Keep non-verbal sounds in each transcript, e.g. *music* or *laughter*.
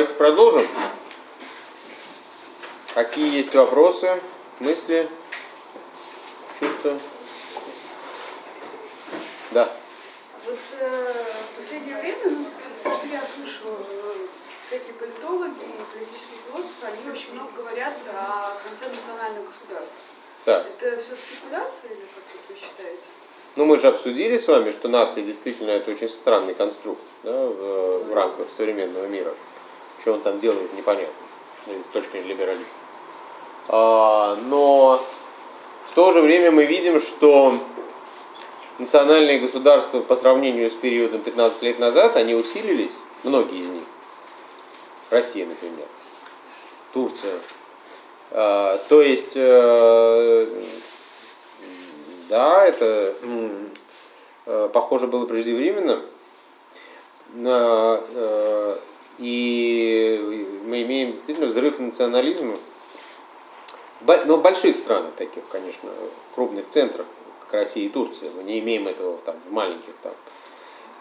давайте продолжим. Какие есть вопросы, мысли, чувства? Да. Вот э, в последнее время, ну, то, что я слышу, э, эти политологи и политические философы, они очень много говорят о конце национального государства. Так. Это все спекуляция или как вы считаете? Ну, мы же обсудили с вами, что нация действительно это очень странный конструкт да, в, в рамках современного мира. Что он там делает, непонятно, с точки зрения либерализма. А, но в то же время мы видим, что национальные государства по сравнению с периодом 15 лет назад, они усилились, многие из них. Россия, например, Турция. А, то есть, э, да, это э, похоже было преждевременно. Э, и мы имеем действительно взрыв национализма. Но ну, в больших странах таких, конечно, крупных центрах, как Россия и Турция. Мы не имеем этого там, в маленьких, там,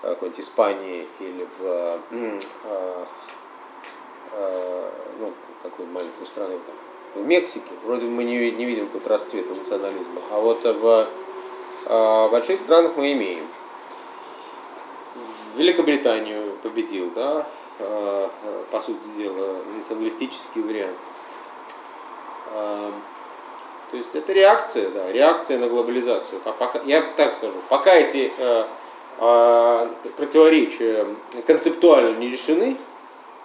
какой-нибудь Испании или в ну, какую-нибудь маленькую там, в Мексике вроде бы мы не, не видим какого-то расцвета национализма, а вот в э, больших странах мы имеем. Великобританию победил, да, э, по сути дела, националистический вариант. Э, то есть это реакция, да, реакция на глобализацию. Пока, я так скажу, пока эти э, э, противоречия концептуально не решены,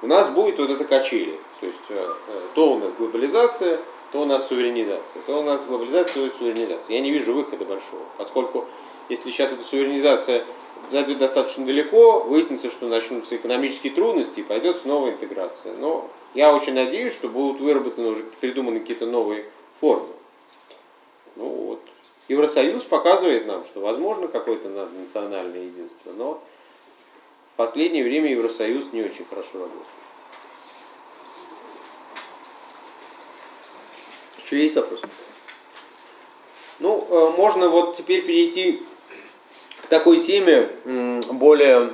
у нас будет вот это качели. То есть э, э, то у нас глобализация, то у нас суверенизация, то у нас глобализация, то суверенизация. Я не вижу выхода большого, поскольку если сейчас эта суверенизация зайдет достаточно далеко, выяснится, что начнутся экономические трудности и пойдет снова интеграция. Но я очень надеюсь, что будут выработаны уже придуманы какие-то новые формы. Ну вот. Евросоюз показывает нам, что возможно какое-то национальное единство, но в последнее время Евросоюз не очень хорошо работает. Еще есть вопрос? Ну, э, можно вот теперь перейти к такой теме более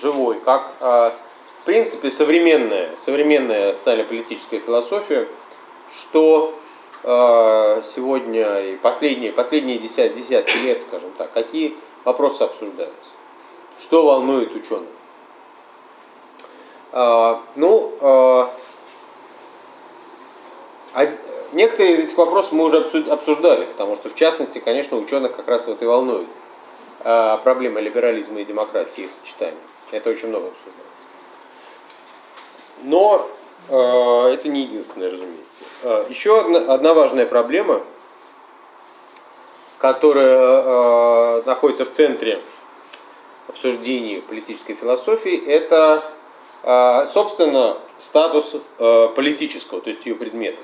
живой, как э, в принципе современная, современная социально-политическая философия, что э, сегодня и последние, последние десят, десятки лет, скажем так, какие вопросы обсуждаются, что волнует ученых. Ну, Некоторые из этих вопросов мы уже обсуждали, потому что, в частности, конечно, ученых как раз вот и волнует а, проблема либерализма и демократии, их сочетания. Это очень много обсуждается. Но э, это не единственное, разумеется. Э, еще одна, одна важная проблема, которая э, находится в центре обсуждений политической философии, это, э, собственно, статус э, политического, то есть ее предмета.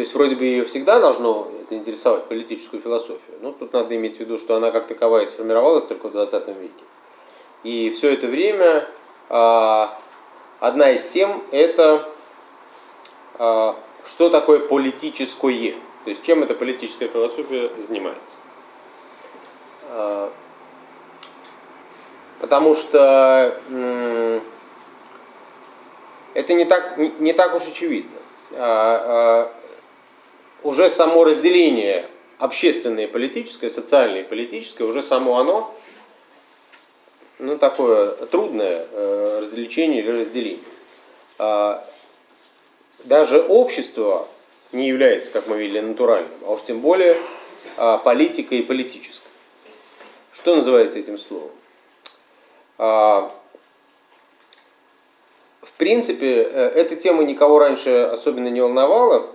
То есть вроде бы ее всегда должно это интересовать, политическую философию. Но тут надо иметь в виду, что она как таковая сформировалась только в 20 веке. И все это время а, одна из тем это а, что такое политическое. То есть чем эта политическая философия занимается. А, потому что м- это не так, не, не так уж очевидно. А, а, уже само разделение общественное и политическое, социальное и политическое, уже само оно, ну, такое трудное э, развлечение или разделение. А, даже общество не является, как мы видели, натуральным, а уж тем более а, политика и политическое. Что называется этим словом? А, в принципе, э, эта тема никого раньше особенно не волновала,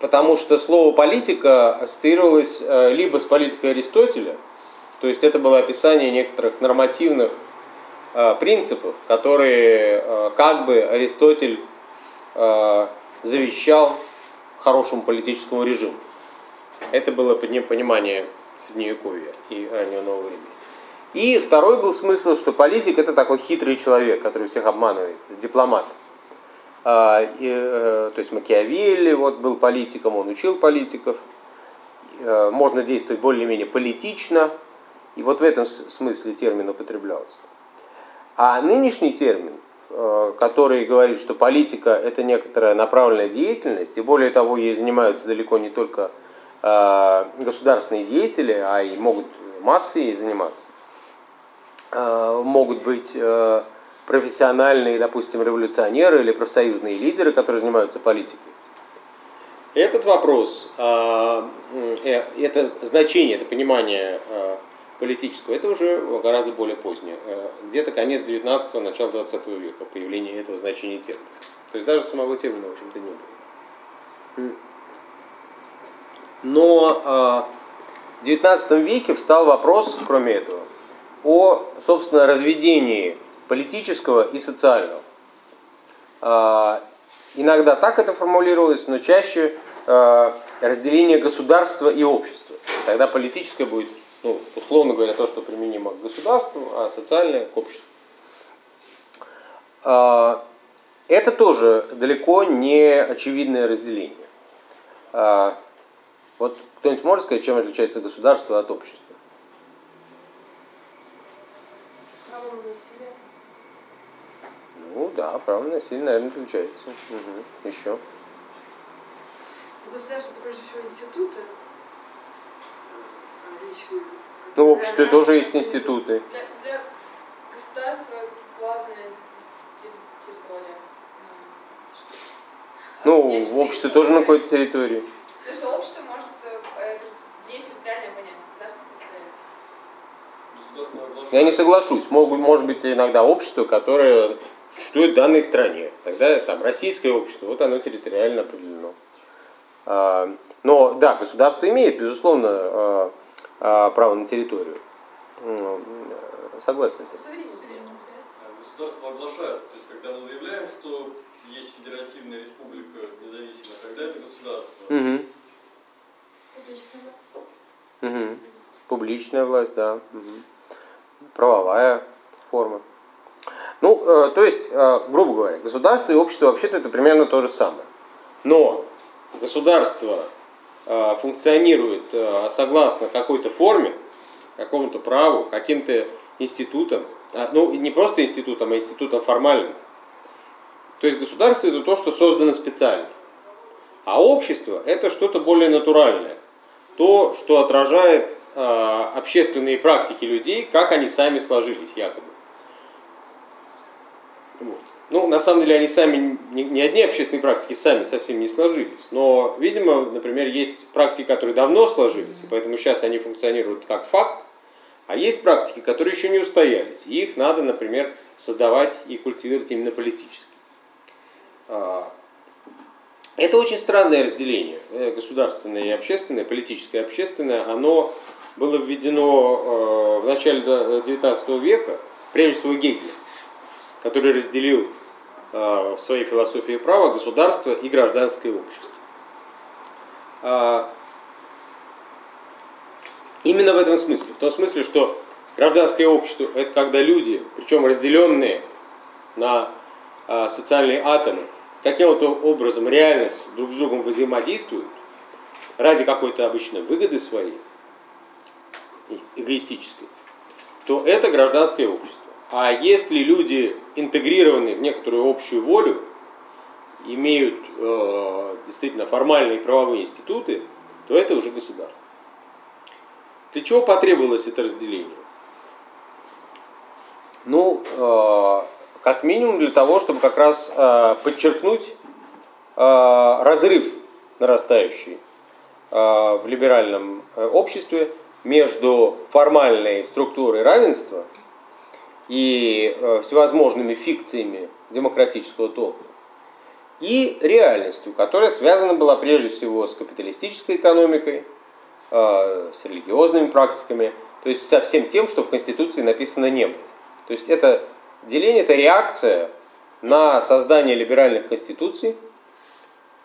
потому что слово политика ассоциировалось э, либо с политикой Аристотеля, то есть это было описание некоторых нормативных э, принципов, которые как бы Аристотель завещал хорошему политическому режиму. Это было понимание Средневековья и раннего нового времени. И второй был смысл, что политик это такой хитрый человек, который всех обманывает, дипломат. А, э, то есть Макиавелли вот, был политиком, он учил политиков. Э, можно действовать более-менее политично, И вот в этом смысле термин употреблялся. А нынешний термин, э, который говорит, что политика это некоторая направленная деятельность, и более того, ей занимаются далеко не только государственные деятели, а и могут массы ей заниматься, могут быть профессиональные, допустим, революционеры или профсоюзные лидеры, которые занимаются политикой. Этот вопрос, это значение, это понимание политического, это уже гораздо более позднее. Э, где-то конец 19-го, начало 20 века появление этого значения термина. То есть даже самого термина, в общем-то, не было. Но а, в 19 веке встал вопрос, кроме этого, о, собственно, разведении политического и социального. А, иногда так это формулировалось, но чаще а, разделение государства и общества. Тогда политическое будет ну, условно говоря, то, что применимо к государству, а социальное к обществу. А, это тоже далеко не очевидное разделение. Вот кто-нибудь может сказать, чем отличается государство от общества? Право на насилие. Ну да, право на насилие, наверное, отличается. Угу. Еще. Государство это прежде всего институты, различные. Ну, в обществе тоже есть институты. Для, для государства главная территория. Ну, а в обществе тоже на какой-то территории. То, что общество может э, не территориальное понятие, государство территориальное. Я не соглашусь. Могут, может быть иногда общество, которое существует в данной стране. Тогда там российское общество, вот оно территориально определено. А, но да, государство имеет, безусловно, а, а, право на территорию. Ну, согласен. Государство оглашается. То есть, когда мы заявляем, что есть федеративная республика независимая, тогда это государство. Угу. Публичная власть. Угу. Публичная власть, да. Угу. Правовая форма. Ну, э, то есть, э, грубо говоря, государство и общество вообще-то это примерно то же самое. Но государство Э, функционирует э, согласно какой-то форме, какому-то праву, каким-то институтам, а, ну не просто институтам, а институтам формальным. То есть государство это то, что создано специально. А общество это что-то более натуральное. То, что отражает э, общественные практики людей, как они сами сложились якобы. Ну, на самом деле, они сами, ни одни общественные практики сами совсем не сложились. Но, видимо, например, есть практики, которые давно сложились, и поэтому сейчас они функционируют как факт, а есть практики, которые еще не устоялись. И их надо, например, создавать и культивировать именно политически. А, это очень странное разделение, э, государственное и общественное, политическое и общественное. Оно было введено э, в начале XIX века, прежде всего Гегелем который разделил в своей философии права государство и гражданское общество. А, именно в этом смысле, в том смысле, что гражданское общество это когда люди, причем разделенные на а, социальные атомы, каким-то образом реально друг с другом взаимодействуют ради какой-то обычной выгоды своей, эгоистической, то это гражданское общество. А если люди интегрированы в некоторую общую волю, имеют э, действительно формальные правовые институты, то это уже государство. Для чего потребовалось это разделение? Ну, э, как минимум для того, чтобы как раз э, подчеркнуть э, разрыв нарастающий э, в либеральном э, обществе между формальной структурой равенства – и э, всевозможными фикциями демократического толка, и реальностью, которая связана была прежде всего с капиталистической экономикой, э, с религиозными практиками, то есть со всем тем, что в Конституции написано не было. То есть это деление, это реакция на создание либеральных конституций,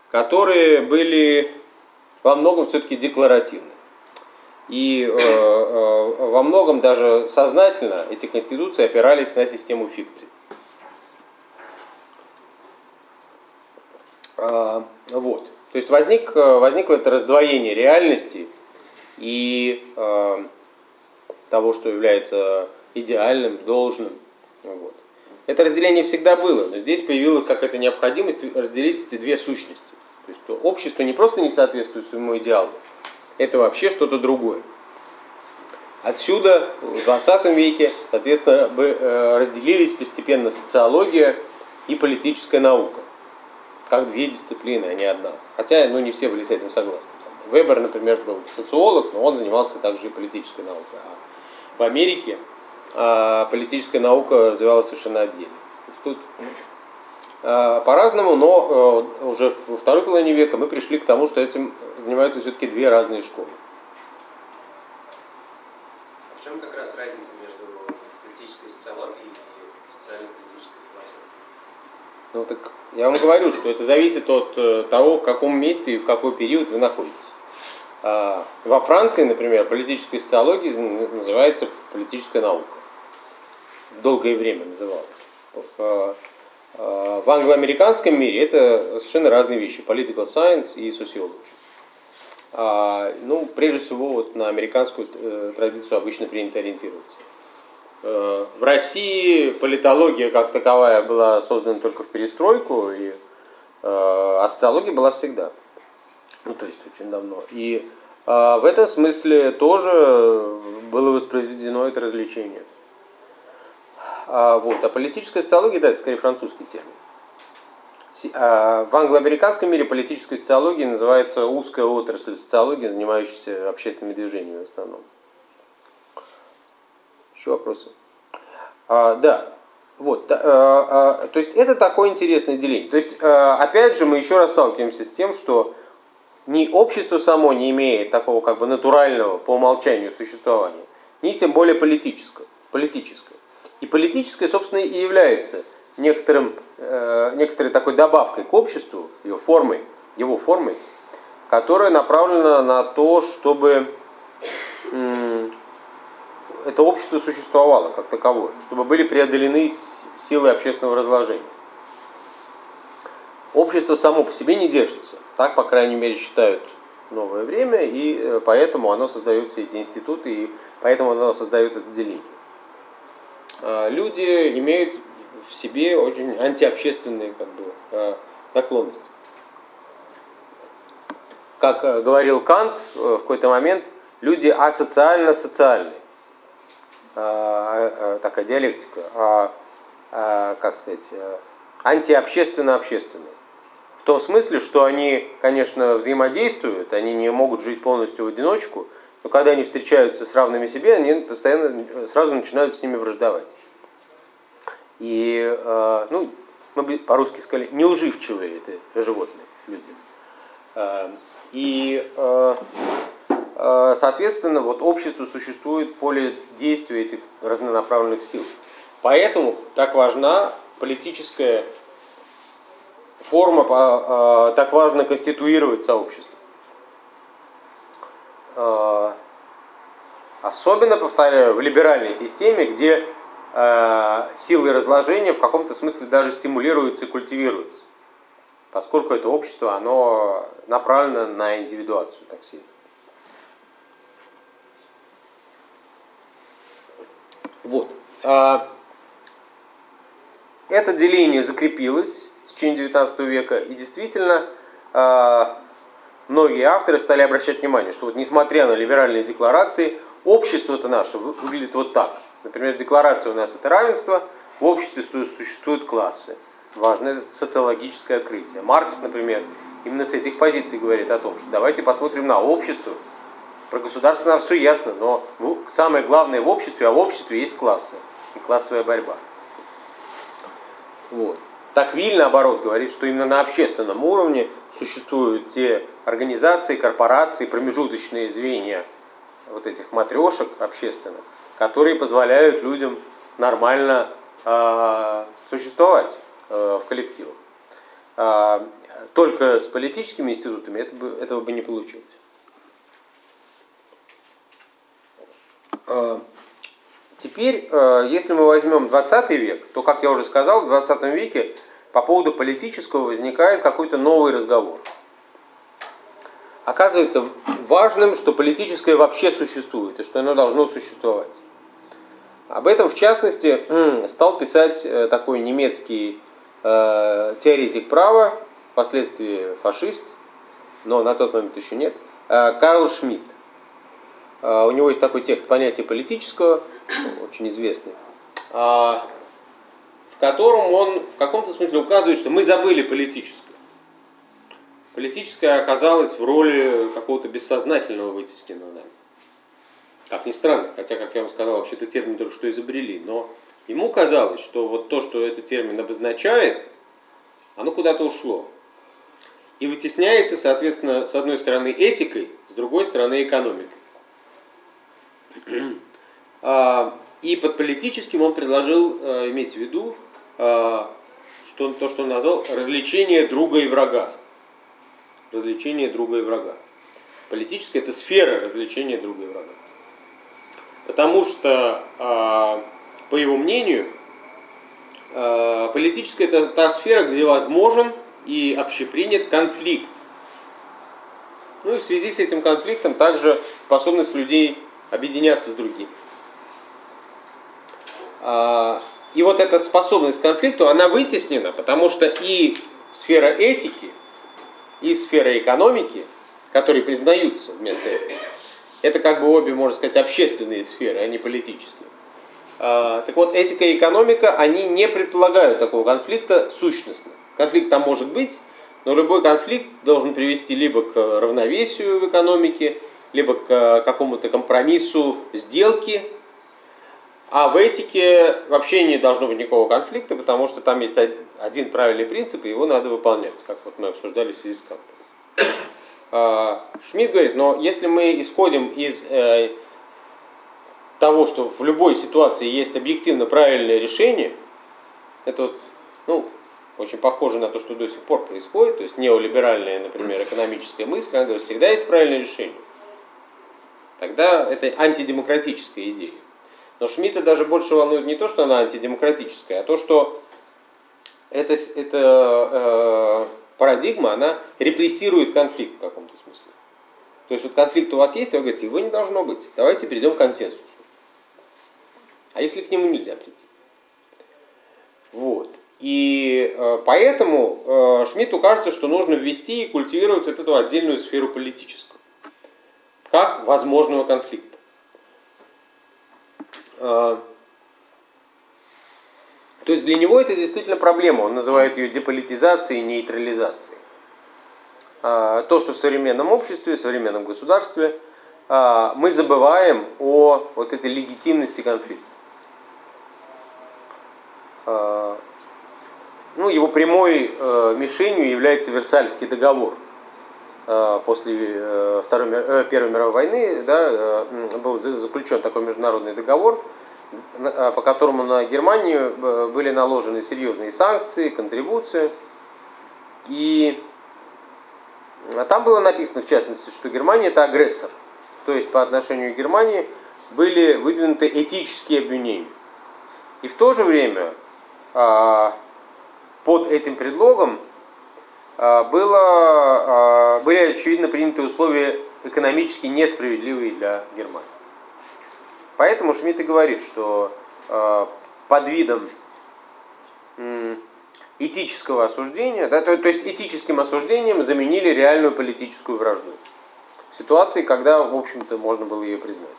которые были во многом все-таки декларативны. И э, э, во многом даже сознательно эти конституции опирались на систему фикций. Э, вот. То есть возник, возникло это раздвоение реальности, и э, того, что является идеальным, должным. Вот. Это разделение всегда было, но здесь появилась какая-то необходимость разделить эти две сущности. То есть что общество не просто не соответствует своему идеалу, это вообще что-то другое. Отсюда в 20 веке, соответственно, э, разделились постепенно социология и политическая наука. Как две дисциплины, а не одна. Хотя ну, не все были с этим согласны. Вебер, например, был социолог, но он занимался также и политической наукой. А в Америке а, политическая наука развивалась совершенно отдельно. Тут а, по-разному, но а, уже во второй половине века мы пришли к тому, что этим занимаются все-таки две разные школы. В чем как раз разница между политической социологией и социально-политической философией? Ну так я вам говорю, что это зависит от э, того, в каком месте и в какой период вы находитесь. А, во Франции, например, политическая социология называется политическая наука. Долгое время называлась. А, в англоамериканском мире это совершенно разные вещи. Political science и sociology. А, ну, прежде всего, вот на американскую э, традицию обычно принято ориентироваться. Э, в России политология как таковая была создана только в перестройку, и, э, а социология была всегда. Ну, то есть очень давно. И в этом смысле тоже было воспроизведено это развлечение. А, вот. а политическая социология, да, это скорее французский термин. А, в англоамериканском мире политическая социология называется узкая отрасль социологии, занимающаяся общественными движениями в основном. Еще вопросы? А, да, вот, а, а, то есть это такое интересное деление. То есть, опять же, мы еще раз сталкиваемся с тем, что ни общество само не имеет такого как бы натурального по умолчанию существования, ни тем более политического. политическое. И политическое, собственно, и является некоторым, э, некоторой такой добавкой к обществу, его формой, его формой, которая направлена на то, чтобы это общество существовало как таковое, чтобы были преодолены силы общественного разложения. Общество само по себе не держится, так, по крайней мере, считают новое время, и э, поэтому оно создает все эти институты, и поэтому оно создает это деление. А, люди имеют в себе очень антиобщественные как бы, э, наклонности. Как э, говорил Кант в какой-то момент, люди асоциально-социальные. А, такая диалектика. А, как сказать, антиобщественно-общественные. В том смысле, что они, конечно, взаимодействуют, они не могут жить полностью в одиночку, но когда они встречаются с равными себе, они постоянно сразу начинают с ними враждовать. И, э, ну, мы бы по-русски сказали, неуживчивые это животные, люди. Э, и, э, соответственно, вот общество существует поле действия этих разнонаправленных сил. Поэтому так важна политическая форма, так важно конституировать сообщество. Особенно, повторяю, в либеральной системе, где силы разложения в каком-то смысле даже стимулируются и культивируются. Поскольку это общество, оно направлено на индивидуацию так сильно. Вот. А, это деление закрепилось в течение 19 века, и действительно а, многие авторы стали обращать внимание, что вот несмотря на либеральные декларации, общество-то наше выглядит вот так. Например, декларация у нас это равенство, в обществе существуют классы. Важное социологическое открытие. Маркс, например, именно с этих позиций говорит о том, что давайте посмотрим на общество. Про государство нам все ясно, но самое главное в обществе, а в обществе есть классы и классовая борьба. Вот. Так Виль, наоборот, говорит, что именно на общественном уровне существуют те организации, корпорации, промежуточные звенья вот этих матрешек общественных, которые позволяют людям нормально э, существовать э, в коллективах. Э, только с политическими институтами это бы, этого бы не получилось. Э, теперь, э, если мы возьмем 20 век, то, как я уже сказал, в 20 веке по поводу политического возникает какой-то новый разговор. оказывается важным, что политическое вообще существует и что оно должно существовать. Об этом, в частности, стал писать э, такой немецкий э, теоретик права, впоследствии фашист, но на тот момент еще нет, э, Карл Шмидт. У него есть такой текст понятия политического, *coughs* очень известный, в котором он в каком-то смысле указывает, что мы забыли политическое. Политическое оказалось в роли какого-то бессознательного вытесненного нами. Как ни странно, хотя, как я вам сказал, вообще-то термин только что изобрели, но ему казалось, что вот то, что этот термин обозначает, оно куда-то ушло. И вытесняется, соответственно, с одной стороны этикой, с другой стороны экономикой. *clears throat* А, и под политическим он предложил э, иметь в виду а, что, то, что он назвал развлечение друга и врага. Развлечение друга и врага. Политическое это сфера развлечения друга и врага. Потому что, а, по его мнению, политическая это та сфера, где возможен и общепринят конфликт. Ну и в связи с этим конфликтом также способность людей объединяться с другими. А, и вот эта способность к конфликту, она вытеснена, потому что и сфера этики, и сфера экономики, которые признаются вместо этого, это как бы обе, можно сказать, общественные сферы, а не политические. А, так вот, этика и экономика, они не предполагают такого конфликта сущностно. Конфликт там может быть, но любой конфликт должен привести либо к равновесию в экономике, либо к какому-то компромиссу сделки. А в этике вообще не должно быть никакого конфликта, потому что там есть один правильный принцип, и его надо выполнять, как вот мы обсуждали в связи с Кантом. А, Шмидт говорит, но если мы исходим из э, того, что в любой ситуации есть объективно правильное решение, это ну, очень похоже на то, что до сих пор происходит, то есть неолиберальная, например, экономическая мысль, она говорит, всегда есть правильное решение. Тогда это антидемократическая идея. Но Шмидта даже больше волнует не то, что она антидемократическая, а то, что эта, эта э, парадигма, она репрессирует конфликт в каком-то смысле. То есть вот конфликт у вас есть, а вы говорите, его не должно быть. Давайте перейдем к консенсусу. А если к нему нельзя прийти? Вот. И э, поэтому э, Шмидту кажется, что нужно ввести и культивировать вот эту отдельную сферу политическую, как возможного конфликта. Э, то есть для него это действительно проблема, он называет ее деполитизацией и нейтрализацией. То, что в современном обществе, в современном государстве мы забываем о вот этой легитимности конфликта ну, его прямой э, мишенью является Версальский договор. После э, Второй, э, Первой мировой войны да, был заключен такой международный договор, по которому на Германию э, были наложены серьезные санкции, контрибуции. И там было написано, в частности, что Германия это агрессор. То есть по отношению к Германии были выдвинуты этические обвинения. И в то же время а, под этим предлогом а, было, а, были очевидно приняты условия экономически несправедливые для Германии. Поэтому Шмидт и говорит, что а, под видом этического осуждения, да, то, то есть этическим осуждением заменили реальную политическую вражду. В ситуации, когда, в общем-то, можно было ее признать.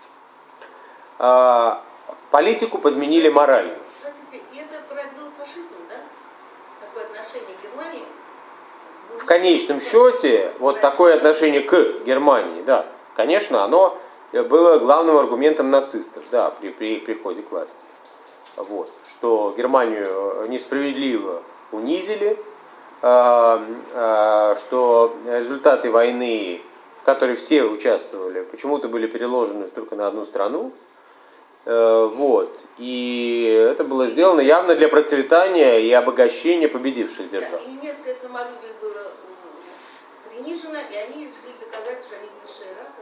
Политику подменили моралью. в конечном счете вот такое отношение к Германии, да, конечно, оно было главным аргументом нацистов, да, при, при их приходе к власти. Вот, что Германию несправедливо унизили, э, э, что результаты войны, в которой все участвовали, почему-то были переложены только на одну страну, э, вот. И это было сделано явно для процветания и обогащения победивших держав. И немецкое самолюбие было принижено, и они решили доказать, что они высшая раса, да?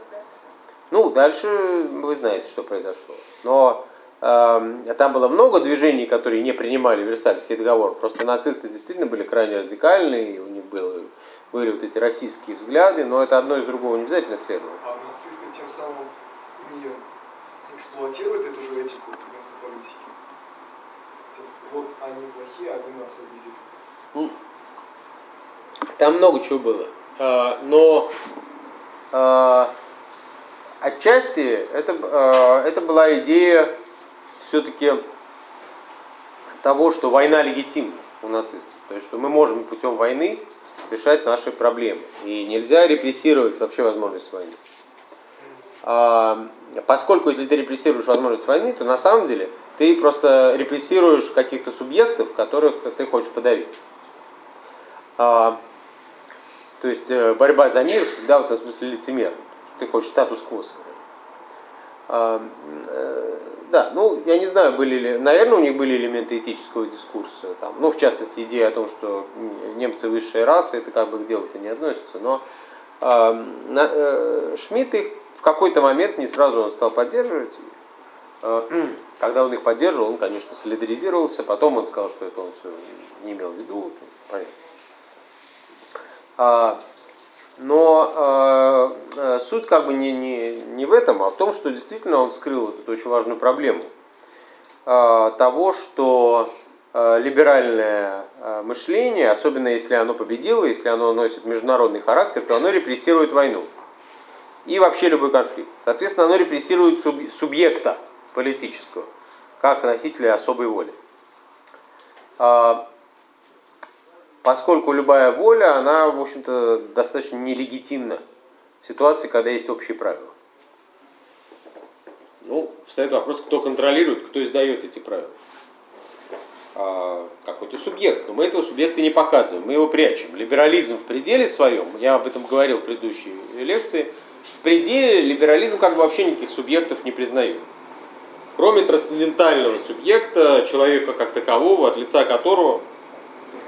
Ну, дальше вы знаете, что произошло. Но э, там было много движений, которые не принимали Версальский договор. Просто нацисты действительно были крайне радикальны, и у них было были вот эти российские взгляды, но это одно из другого не обязательно следовало. А нацисты тем самым не эксплуатируют эту же этику местной политики. Вот они плохие, а вы нас обидели. Ну, там много чего было. А, Но а, отчасти это, а, это была идея все-таки того, что война легитимна у нацистов. То есть, что мы можем путем войны решать наши проблемы. И нельзя репрессировать вообще возможность войны. А, поскольку если ты репрессируешь возможность войны, то на самом деле ты просто репрессируешь каких-то субъектов, которых ты хочешь подавить. А, то есть э, борьба за мир всегда в этом смысле лицемерна. Ты хочешь статус-кво. А, э, да, ну, я не знаю, были ли, наверное, у них были элементы этического дискурса, там, ну, в частности, идея о том, что немцы высшая раса, это как бы к делу-то не относится, но э, на, э, Шмидт их в какой-то момент, не сразу он стал поддерживать, э, когда он их поддерживал, он, конечно, солидаризировался, потом он сказал, что это он все не имел в виду, понятно. Но э, э, суть как бы не, не, не в этом, а в том, что действительно он скрыл вот эту очень важную проблему э, того, что э, либеральное э, мышление, особенно если оно победило, если оно носит международный характер, то оно репрессирует войну и вообще любой конфликт. Соответственно, оно репрессирует суб, субъекта политического, как носителя особой воли. А, поскольку любая воля, она, в общем-то, достаточно нелегитимна в ситуации, когда есть общие правила. Ну, встает вопрос, кто контролирует, кто издает эти правила. А, какой-то субъект, но мы этого субъекта не показываем, мы его прячем. Либерализм в пределе своем, я об этом говорил в предыдущей лекции, в пределе либерализм как бы вообще никаких субъектов не признает. Кроме трансцендентального субъекта, человека как такового, от лица которого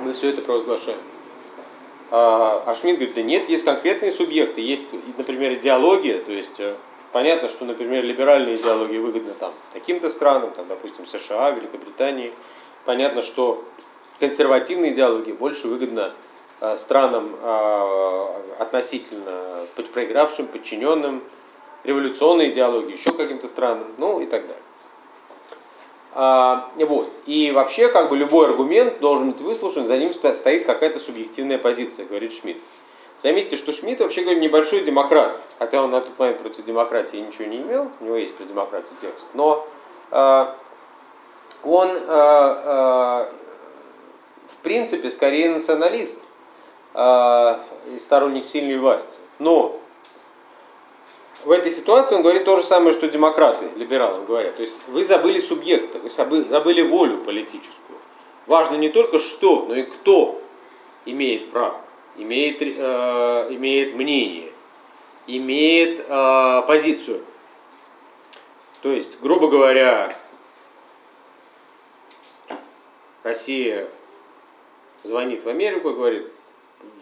мы все это провозглашаем. А, а Шмидт говорит, да нет, есть конкретные субъекты, есть, например, идеология, то есть э, понятно, что, например, либеральная идеология выгодна там таким-то странам, там, допустим, США, Великобритании. Понятно, что консервативная идеология больше выгодна э, странам э, относительно проигравшим, подчиненным, революционной идеологии, еще каким-то странам, ну и так далее. А, вот. И вообще, как бы любой аргумент должен быть выслушан, за ним стоит какая-то субъективная позиция, говорит Шмидт. Заметьте, что Шмидт вообще говорит небольшой демократ, хотя он на тот момент против демократии ничего не имел, у него есть про демократию текст, но э, он э, э, в принципе скорее националист э, и сторонник сильной власти. Но в этой ситуации он говорит то же самое, что демократы, либералам говорят. То есть вы забыли субъекта, вы забыли волю политическую. Важно не только что, но и кто имеет право, имеет, э, имеет мнение, имеет э, позицию. То есть, грубо говоря, Россия звонит в Америку и говорит,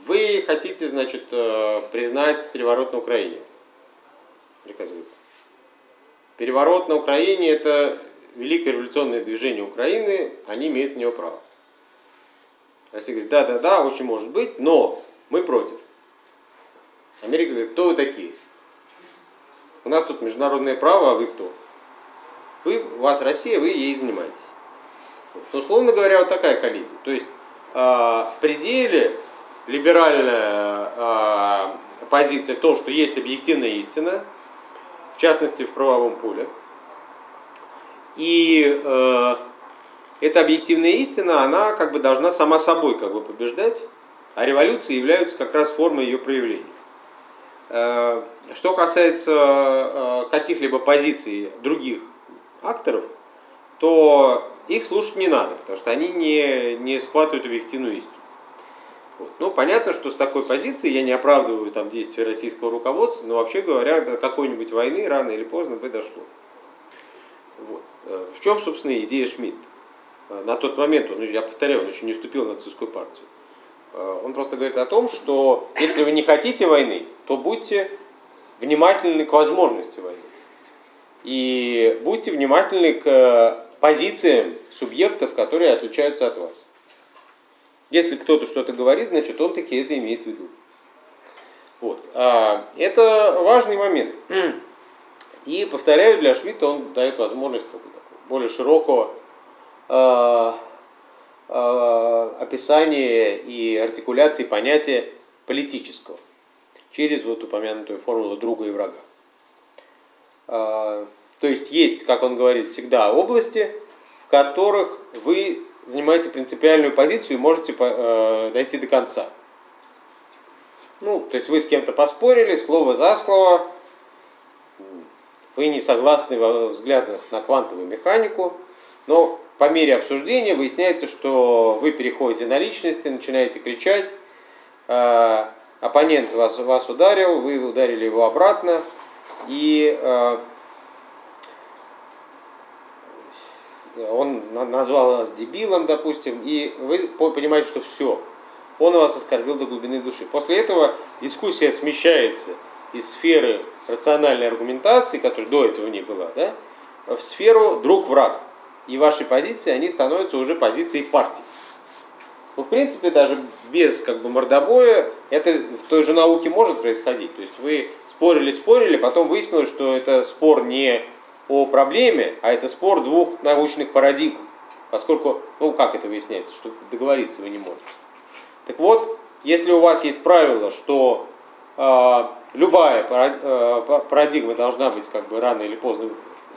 вы хотите, значит, э, признать переворот на Украине приказывает. Переворот на Украине – это великое революционное движение Украины, они имеют на него право. Россия говорит, да-да-да, очень может быть, но мы против. Америка говорит, кто вы такие? У нас тут международное право, а вы кто? Вы, у вас Россия, вы ей занимаетесь. Но, условно говоря, вот такая коллизия. То есть э, в пределе либеральная э, позиция в том, что есть объективная истина, в частности в правовом поле. И э, эта объективная истина, она как бы должна сама собой как бы побеждать, а революции являются как раз формой ее проявления. Э, что касается э, каких-либо позиций других акторов, то их слушать не надо, потому что они не, не схватывают объективную истину. Вот. Ну, понятно, что с такой позиции я не оправдываю там действия российского руководства, но вообще говоря, до какой-нибудь войны рано или поздно бы дошло. Вот. Э, в чем, собственно, идея Шмидта? Э, на тот момент, он, я повторяю, он еще не вступил в нацистскую партию. Э, он просто говорит о том, что если вы не хотите войны, то будьте внимательны к возможности войны. И будьте внимательны к позициям субъектов, которые отличаются от вас. Если кто-то что-то говорит, значит он таки это имеет в виду. Вот. А, это важный момент. И, повторяю, для Шмидта он дает возможность как бы, такого, более широкого а, а, описания и артикуляции понятия политического через вот упомянутую формулу друга и врага. А, то есть есть, как он говорит, всегда области, в которых вы занимаете принципиальную позицию и можете э, дойти до конца. Ну, то есть вы с кем-то поспорили, слово за слово, вы не согласны во взглядах на квантовую механику, но по мере обсуждения выясняется, что вы переходите на личности, начинаете кричать, э, оппонент вас, вас ударил, вы ударили его обратно, и э, он назвал вас дебилом, допустим, и вы понимаете, что все, он вас оскорбил до глубины души. После этого дискуссия смещается из сферы рациональной аргументации, которая до этого не была, да, в сферу друг-враг. И ваши позиции, они становятся уже позицией партии. Ну, в принципе, даже без как бы мордобоя это в той же науке может происходить. То есть вы спорили-спорили, потом выяснилось, что это спор не о проблеме, а это спор двух научных парадигм. Поскольку, ну как это выясняется, что договориться вы не можете. Так вот, если у вас есть правило, что э, любая э, парадигма должна быть как бы рано или поздно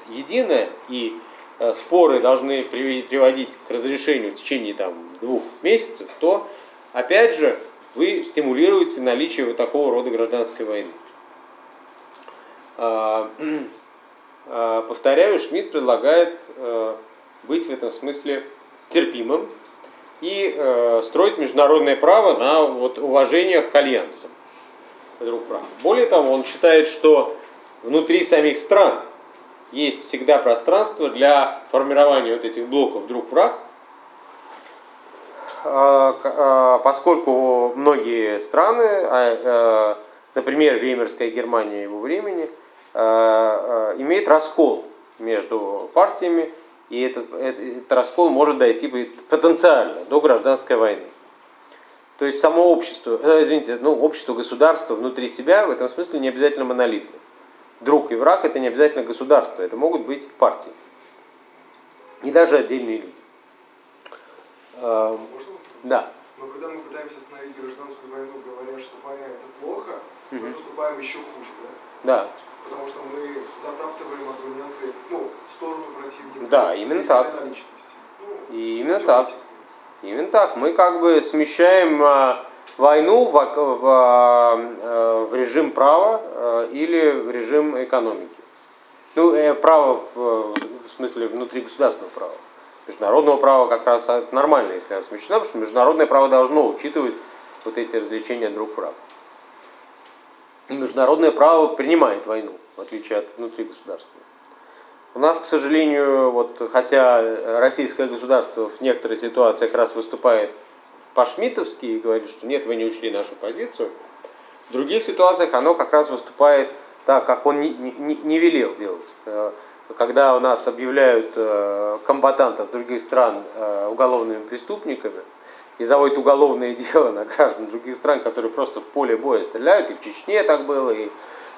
единая, и э, споры должны приводить к разрешению в течение там, двух месяцев, то опять же вы стимулируете наличие вот такого рода гражданской войны. А, повторяю, Шмидт предлагает э, быть в этом смысле терпимым и э, строить международное право на вот, уважение к альянсам. Друг прав. Более того, он считает, что внутри самих стран есть всегда пространство для формирования вот этих блоков друг-враг, а, а, поскольку многие страны, а, например, Веймарская Германия его времени, имеет раскол между партиями, и этот, этот раскол может дойти потенциально до гражданской войны. То есть само общество, э, извините, ну, общество государство внутри себя в этом смысле не обязательно монолитно. Друг и враг это не обязательно государство, это могут быть партии. И даже отдельные люди. Можно да. Но когда мы пытаемся остановить гражданскую войну, говоря, что война это плохо, угу. мы поступаем еще хуже, да? Да. Потому что мы затаптываем аргументы, ну, сторону противника. Да, именно так. Ну, И именно так. Именно так. Мы как бы смещаем а, войну в, в, а, в режим права а, или в режим экономики. Ну, э, право в, в смысле внутри государственного права международного права как раз нормально, если она смещена, потому что международное право должно учитывать вот эти развлечения друг прав. И международное право принимает войну, в отличие от внутри государства. У нас, к сожалению, вот, хотя российское государство в некоторых ситуациях раз выступает по-шмитовски и говорит, что нет, вы не учли нашу позицию, в других ситуациях оно как раз выступает так, как он не, не, не велел делать. Э, когда у нас объявляют э, комбатантов других стран э, уголовными преступниками и заводят уголовное *laughs* дело на граждан других стран, которые просто в поле боя стреляют, и в Чечне так было, и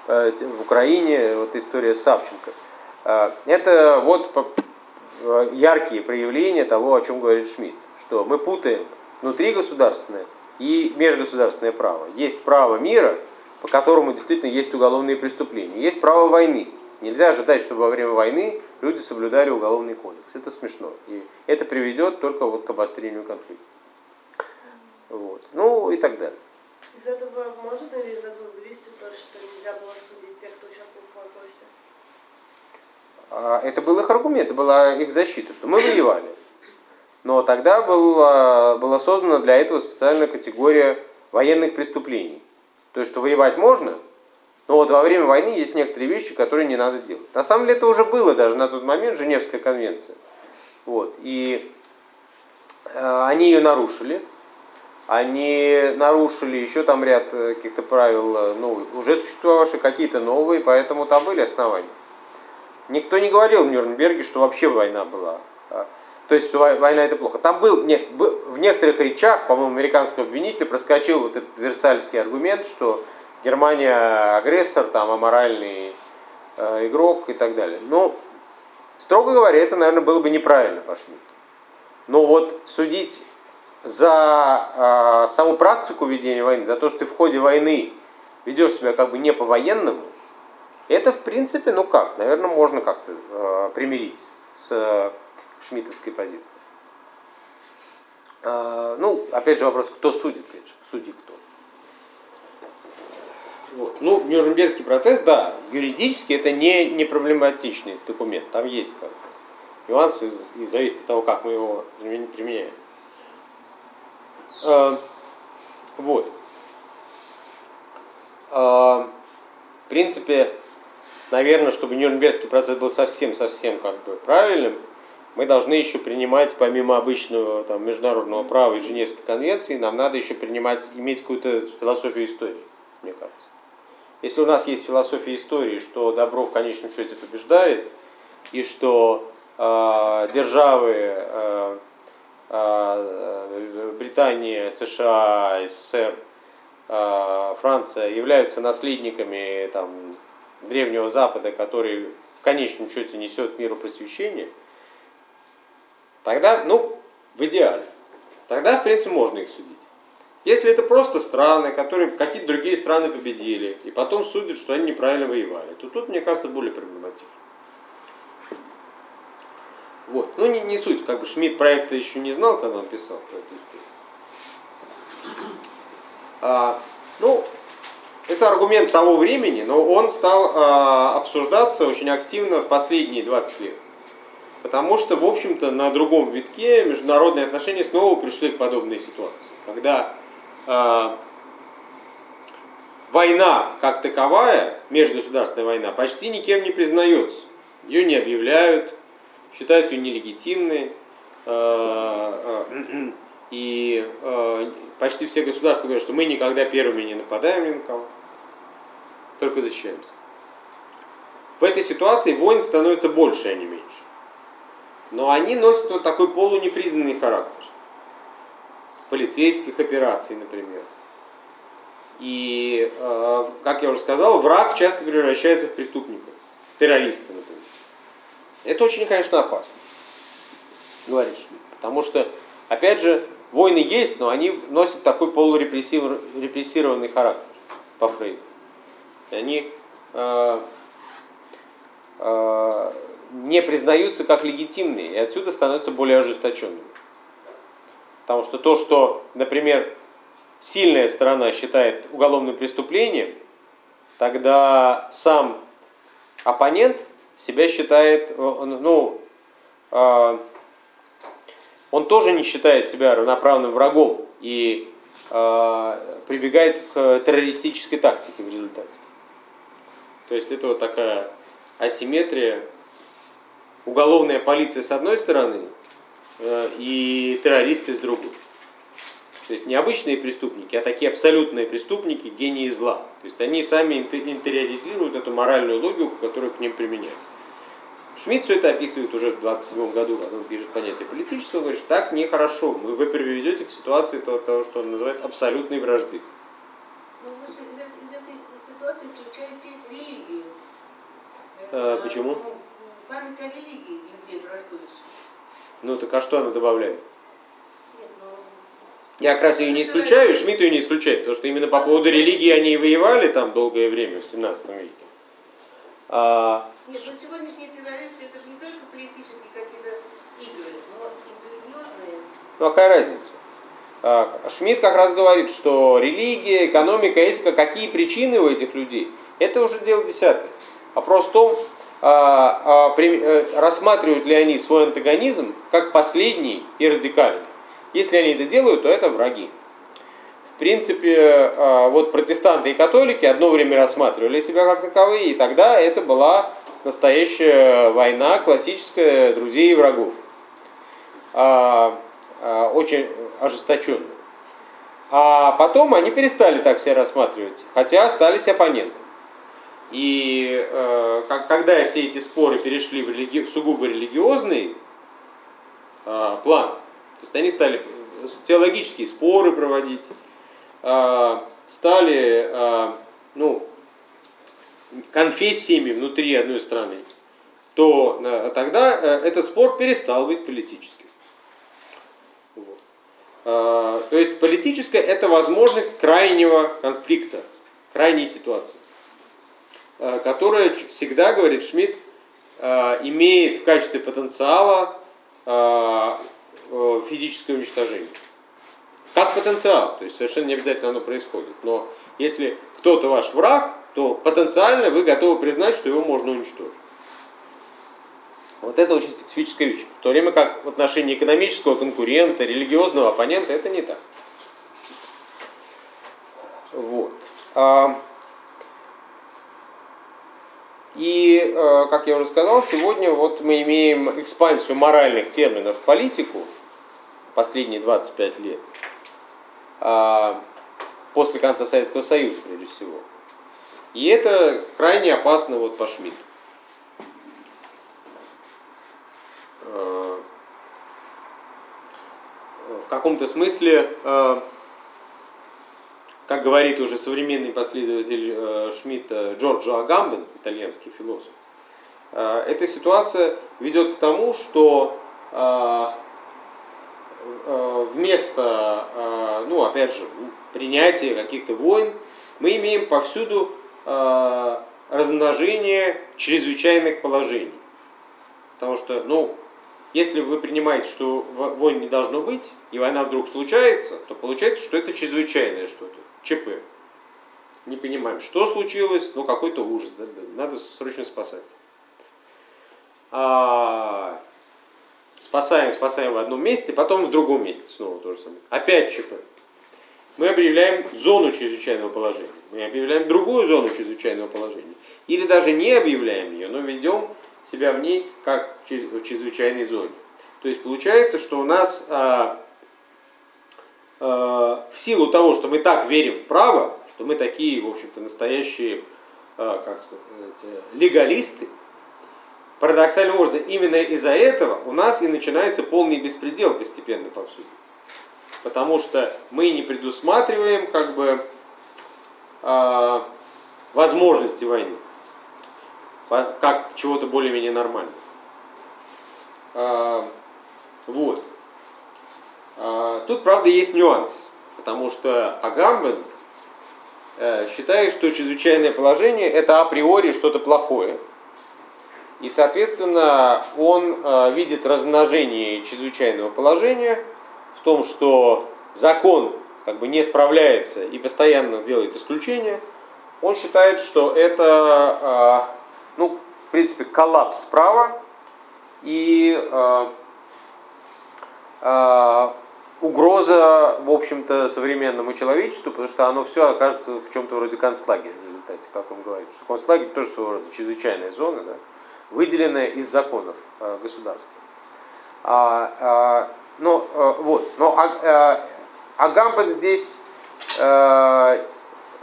э, в Украине, вот история с Савченко. Это вот яркие проявления того, о чем говорит Шмидт, что мы путаем внутри государственное и межгосударственное право. Есть право мира, по которому действительно есть уголовные преступления, есть право войны, Нельзя ожидать, чтобы во время войны люди соблюдали уголовный кодекс. Это смешно. И это приведет только вот к обострению конфликта. Вот. Ну и так далее. Из этого можно ли из этого вывести то, что нельзя было судить тех, кто участвовал в Холокосте? А, это был их аргумент, это была их защита, что мы воевали. Но тогда была, была создана для этого специальная категория военных преступлений. То есть, что воевать можно, но вот во время войны есть некоторые вещи, которые не надо делать. На самом деле это уже было даже на тот момент, Женевская конвенция. Вот. И э, они ее нарушили. Они нарушили еще там ряд э, каких-то правил, э, ну, уже существовавшие какие-то новые, поэтому там были основания. Никто не говорил в Нюрнберге, что вообще война была. То есть, что война это плохо. Там был, нет, в некоторых речах, по-моему, американского обвинителя проскочил вот этот версальский аргумент, что Германия агрессор, там аморальный э, игрок и так далее. Ну, строго говоря, это, наверное, было бы неправильно по Шмидту. Но вот судить за э, саму практику ведения войны, за то, что ты в ходе войны ведешь себя как бы не по-военному, это, в принципе, ну как, наверное, можно как-то э, примирить с э, шмидтовской позицией. Э, ну, опять же вопрос, кто судит, конечно, судьи кто. Вот. Ну, Нюрнбергский процесс, да, юридически это не, не проблематичный документ, там есть как нюансы, и зависит от того, как мы его применяем. Э, вот. Э, в принципе, наверное, чтобы Нюрнбергский процесс был совсем-совсем как бы правильным, мы должны еще принимать, помимо обычного там, международного права и Женевской конвенции, нам надо еще принимать, иметь какую-то философию истории, мне кажется. Если у нас есть философия истории, что добро в конечном счете побеждает, и что э, державы э, Британия, США, СССР, э, Франция являются наследниками там, Древнего Запада, который в конечном счете несет миру просвещение, тогда, ну, в идеале, тогда, в принципе, можно их судить. Если это просто страны, которые какие-то другие страны победили, и потом судят, что они неправильно воевали, то тут, мне кажется, более проблематично. Вот. Ну, не, не суть, как бы Шмидт про это еще не знал, когда он писал про эту историю. А, ну, это аргумент того времени, но он стал а, обсуждаться очень активно в последние 20 лет. Потому что, в общем-то, на другом витке международные отношения снова пришли к подобной ситуации. Когда э, война как таковая, межгосударственная война, почти никем не признается. Ее не объявляют, считают ее нелегитимной. Э, э, и э, почти все государства говорят, что мы никогда первыми не нападаем ни на кого, только защищаемся. В этой ситуации войн становится больше, а не меньше. Но они носят вот такой полунепризнанный характер полицейских операций, например. И, как я уже сказал, враг часто превращается в преступника, террориста, например. Это очень, конечно, опасно, говорит Шмидт. Потому что, опять же, войны есть, но они носят такой полурепрессированный характер по Фрейду. Они э, э, не признаются как легитимные, и отсюда становятся более ожесточенными. Потому что то, что, например, сильная сторона считает уголовным преступлением, тогда сам оппонент себя считает, ну, э, он тоже не считает себя равноправным врагом и э, прибегает к террористической тактике в результате. То есть это вот такая асимметрия. Уголовная полиция с одной стороны Э, и террористы с другой. То есть не обычные преступники, а такие абсолютные преступники, гении зла. То есть они сами интериоризируют эту моральную логику, которую к ним применяют. Шмидт все это описывает уже в 27 году, когда он пишет понятие политического, говорит, что так нехорошо, вы приведете к ситуации того, того, что он называет абсолютной вражды. Ну, вы же из, этой ситуации исключаете религию. А, почему? Ну, память о религии людей враждующих. Ну так а что она добавляет? Ну, Я как раз ее не исключаю, и Шмидт ее не исключает, потому что именно по поводу религии они и воевали там долгое время, в 17 веке. А, Нет, ну сегодняшние террористы это же не только политические какие-то игры, но и религиозные. ну а какая разница? А, Шмидт как раз говорит, что религия, экономика, этика, какие причины у этих людей, это уже дело десятое. Вопрос в том, а, э, рассматривают ли они свой антагонизм как последний и радикальный. Если они это делают, то это враги. В принципе, а, вот протестанты и католики одно время рассматривали себя как таковые, и тогда это была настоящая война, классическая друзей и врагов. Очень ожесточенная. А потом они перестали так себя рассматривать, хотя остались оппонентами. И э, когда все эти споры перешли в, религи... в сугубо религиозный э, план, есть они стали теологические споры проводить, э, стали э, ну, конфессиями внутри одной страны, то э, тогда э, этот спор перестал быть политическим. Вот. А, То есть политическая это возможность крайнего конфликта, крайней ситуации, э, которая всегда, говорит Шмидт, имеет в качестве потенциала физическое уничтожение. Как потенциал, то есть совершенно не обязательно оно происходит. Но если кто-то ваш враг, то потенциально вы готовы признать, что его можно уничтожить. Вот это очень специфическая вещь. В то время как в отношении экономического конкурента, религиозного оппонента это не так. Вот. А, И, э, как я уже сказал, сегодня вот мы имеем экспансию моральных терминов в политику последние 25 лет, а, после конца Советского Союза, прежде всего. И это крайне опасно вот по Шмидту. Э, В каком-то смысле, э, как говорит уже современный последователь Шмидта Джорджо Агамбен, итальянский философ, эта ситуация ведет к тому, что вместо, э, ну опять же, принятия каких-то войн, мы имеем повсюду э, размножение чрезвычайных положений. Потому что, ну, если вы принимаете, что во- войн не должно быть, и война вдруг случается, то получается, что это чрезвычайное что-то, ЧП. Не понимаем, что случилось, ну какой-то ужас, надо срочно спасать. А, спасаем, спасаем в одном месте, потом в другом месте снова то же самое. Опять ЧП. Мы объявляем зону чрезвычайного положения. Мы объявляем другую зону чрезвычайного положения. Или даже не объявляем ее, но ведем себя в ней как в чрез- в чрезвычайной зоне. То есть получается, что у нас а, а, в силу того, что мы так верим в право, что мы такие, в общем-то, настоящие, а, как сказать, э, легалисты, парадоксальным образом, именно из-за этого у нас и начинается полный беспредел постепенно повсюду. Потому что мы не предусматриваем как бы а, возможности войны по- как чего-то более-менее нормального. А, Вот. А, Тут, правда, есть нюанс, потому что Агамбен э, считает, что чрезвычайное положение это априори что-то плохое. И, соответственно, он э, видит размножение чрезвычайного положения в том, что закон как бы не справляется и постоянно делает исключения. Он считает, что это, э, ну, в принципе, коллапс права и э, э, угроза, в общем-то, современному человечеству, потому что оно все окажется в чем-то вроде концлагеря в результате, как он говорит. Что концлагерь тоже своего рода чрезвычайная зона, да, выделенная из законов э, государства. А, а, ну, э, вот, но а, а, Агамбен здесь э,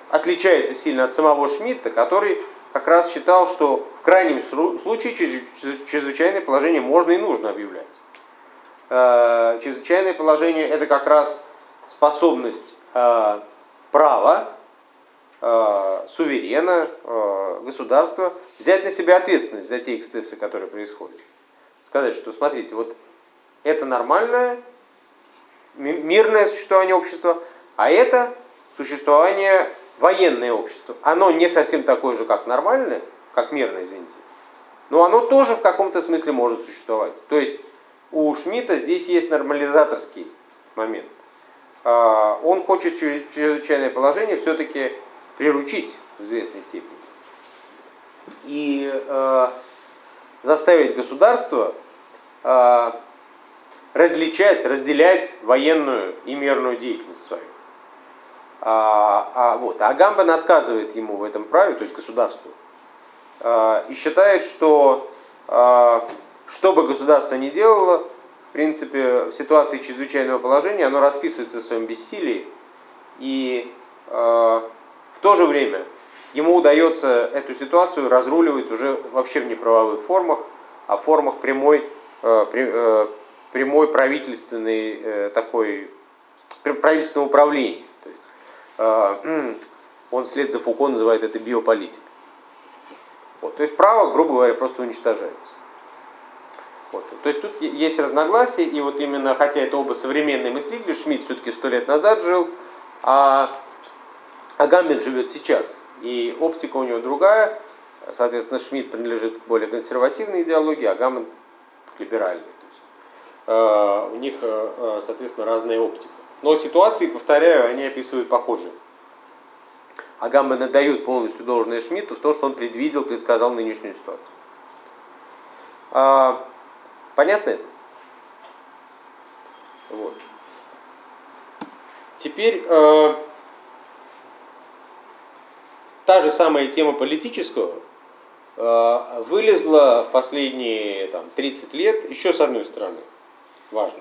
отличается сильно от самого Шмидта, который как раз считал, что в крайнем случае чрез- чрезвычайное положение можно и нужно объявлять. Э, Чрезвычайное положение это как раз способность э, права, э, суверена, э, государства взять на себя ответственность за те эксцессы, которые происходят. Сказать, что смотрите, вот это нормальное, ми- мирное существование общества, а это существование военное общество. Оно не совсем такое же, как нормальное, как мирное, извините, но оно тоже в каком-то смысле может существовать. То есть у Шмидта здесь есть нормализаторский момент. А, Он хочет чре- чрезвычайное положение все-таки приручить в известной степени. И э, заставить государство э, различать, разделять военную и мирную деятельность свою. А, а, вот. а Гамбан отказывает ему в этом праве, то есть государству, а, и считает, что а, что бы государство ни делало, в принципе, в ситуации чрезвычайного положения оно расписывается в своем бессилии, и в то же время ему удается эту ситуацию разруливать уже вообще в неправовых формах, а в формах прямой, э, э, прямой правительственной э, такой пр- правительственного управления. Он вслед за Фуко называет это биополитикой. Вот, то есть право, грубо говоря, просто уничтожается. Вот. То есть тут есть разногласия, и вот именно, хотя это оба современные мыслители, Шмидт все-таки сто лет назад жил, а, а Гамбин живет сейчас. И оптика у него другая, соответственно, Шмидт принадлежит к более консервативной идеологии, а Гамбин к либеральной. То есть, э, у них, э, соответственно, разная оптика. Но ситуации, повторяю, они описывают похожие. А Гамбин отдают полностью должное Шмидту в то, что он предвидел, предсказал нынешнюю ситуацию. А, Понятно это? Вот. Теперь э, та же самая тема политического э, вылезла в последние там, 30 лет еще с одной стороны, важно,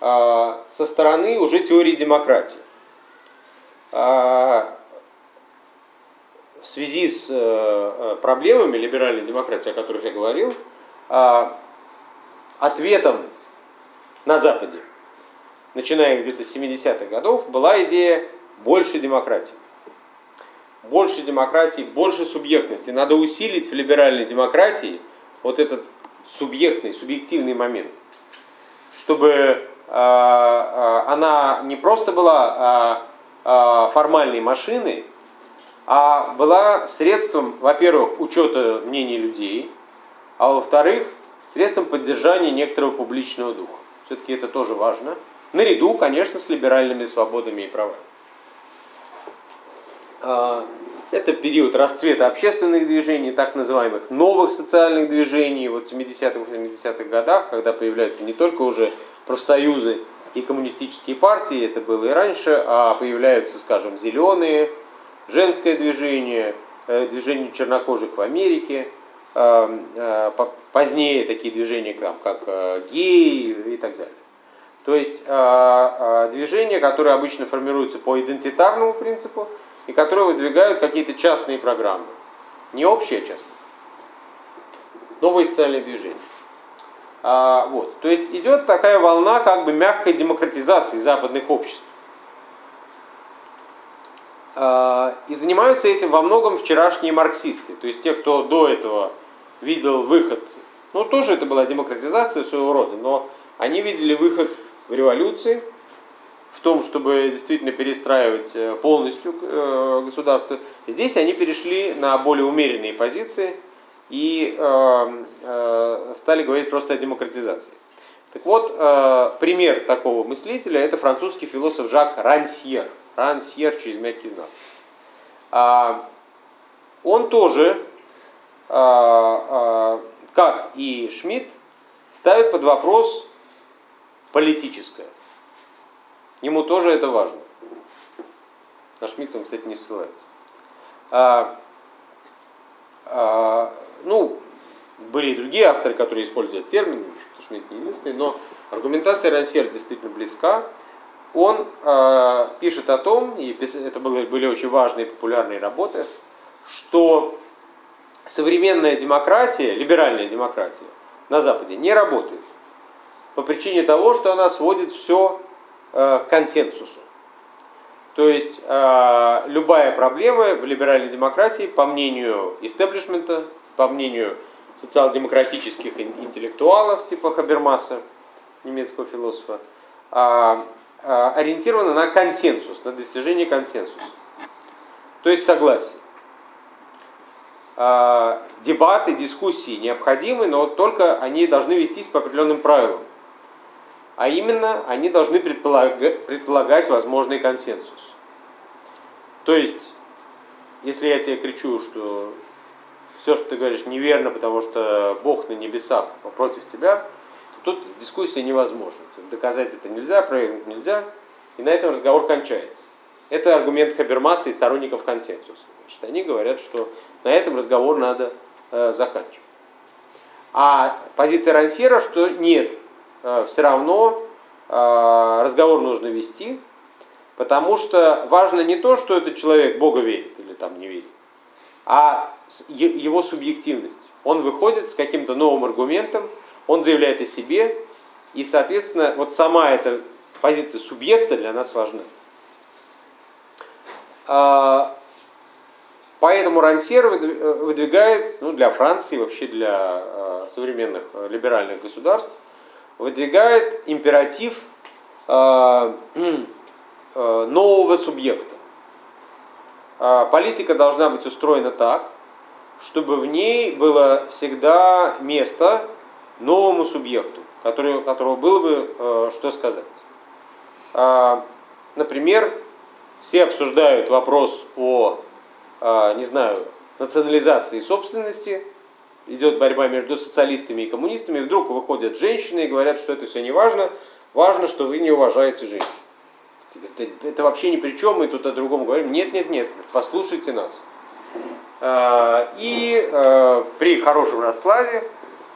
э, со стороны уже теории демократии. Э, в связи с э, э проблемами либеральной демократии, о которых я говорил, э, ответом на Западе, начиная где-то с 70-х годов, была идея больше демократии. Больше демократии, больше субъектности. Надо усилить в либеральной демократии вот этот субъектный, субъективный момент, чтобы э, э, она не просто была э, формальной машиной, а была средством, во-первых, учета мнений людей, а во-вторых, средством поддержания некоторого публичного духа. Все-таки это тоже важно. Наряду, конечно, с либеральными свободами и правами. А, это период расцвета общественных движений, так называемых новых социальных движений. Вот в 70-х, 80-х годах, когда появляются не только уже профсоюзы и коммунистические партии, это было и раньше, а появляются, скажем, зеленые, женское движение, э, движение чернокожих в Америке – Эм, э, позднее такие движения, как, как э, геи и так далее. То есть э, движения, которые обычно формируются по идентитарному принципу и которые выдвигают какие-то частные программы. Не общие, а частные. Новые социальные движения. А, вот. То есть идет такая волна как бы мягкой демократизации западных обществ. А, и занимаются этим во многом вчерашние марксисты, то есть те, кто до этого видел выход, ну тоже это была демократизация своего рода, но они видели выход в революции, том, чтобы действительно перестраивать э, полностью э, государство. Здесь они перешли на более умеренные позиции и э, стали говорить просто о демократизации. Так вот, пример такого мыслителя это французский философ Жак Рансьер. Рансьер через мягкий знак. А, он тоже как и Шмидт, ставит под вопрос политическое. Ему тоже это важно. На Шмидта он, кстати, не ссылается. А, а, ну, были и другие авторы, которые используют термин, Шмидт не единственный, но аргументация Рансер действительно близка. Он э, пишет о том, и это были, были очень важные популярные работы, что современная демократия, либеральная демократия на Западе не работает по причине того, что она сводит все к консенсусу. То есть э, любая проблема в либеральной демократии, по мнению истеблишмента, по мнению социал-демократических интеллектуалов типа Хабермаса, немецкого философа, а, ориентирована на консенсус, на достижение консенсуса. То есть согласие. Дебаты, дискуссии необходимы, но только они должны вестись по определенным правилам. А именно, они должны предполагать, предполагать возможный консенсус. То есть, если я тебе кричу, что все, что ты говоришь, неверно, потому что Бог на небесах против тебя, то тут дискуссия невозможна. Доказать это нельзя, проверить нельзя, и на этом разговор кончается. Это аргумент Хабермаса и сторонников консенсуса. Значит, они говорят, что на этом разговор надо э, заканчивать. А позиция Рансера, что нет, все равно э, разговор нужно вести, потому что важно не то, что этот человек Бога верит или там не верит, а его субъективность. Он выходит с каким-то новым аргументом, он заявляет о себе, и, соответственно, вот сама эта позиция субъекта для нас важна. А, Поэтому Рансер э, выдвигает, ну, для Франции, вообще для э, современных э, либеральных государств, выдвигает императив э, *clears throat* э, нового субъекта. А Политика должна быть устроена так, чтобы в ней было всегда место новому субъекту, который, которого было бы э, что сказать. А, Например, все обсуждают вопрос о, а, не знаю, национализации собственности, идет борьба между социалистами и коммунистами, и вдруг выходят женщины и говорят, что это все не важно, важно, что вы не уважаете женщин. Это, это вообще ни при чем, мы тут о другом говорим. Нет, нет, нет, послушайте нас. А, И а, при хорошем раскладе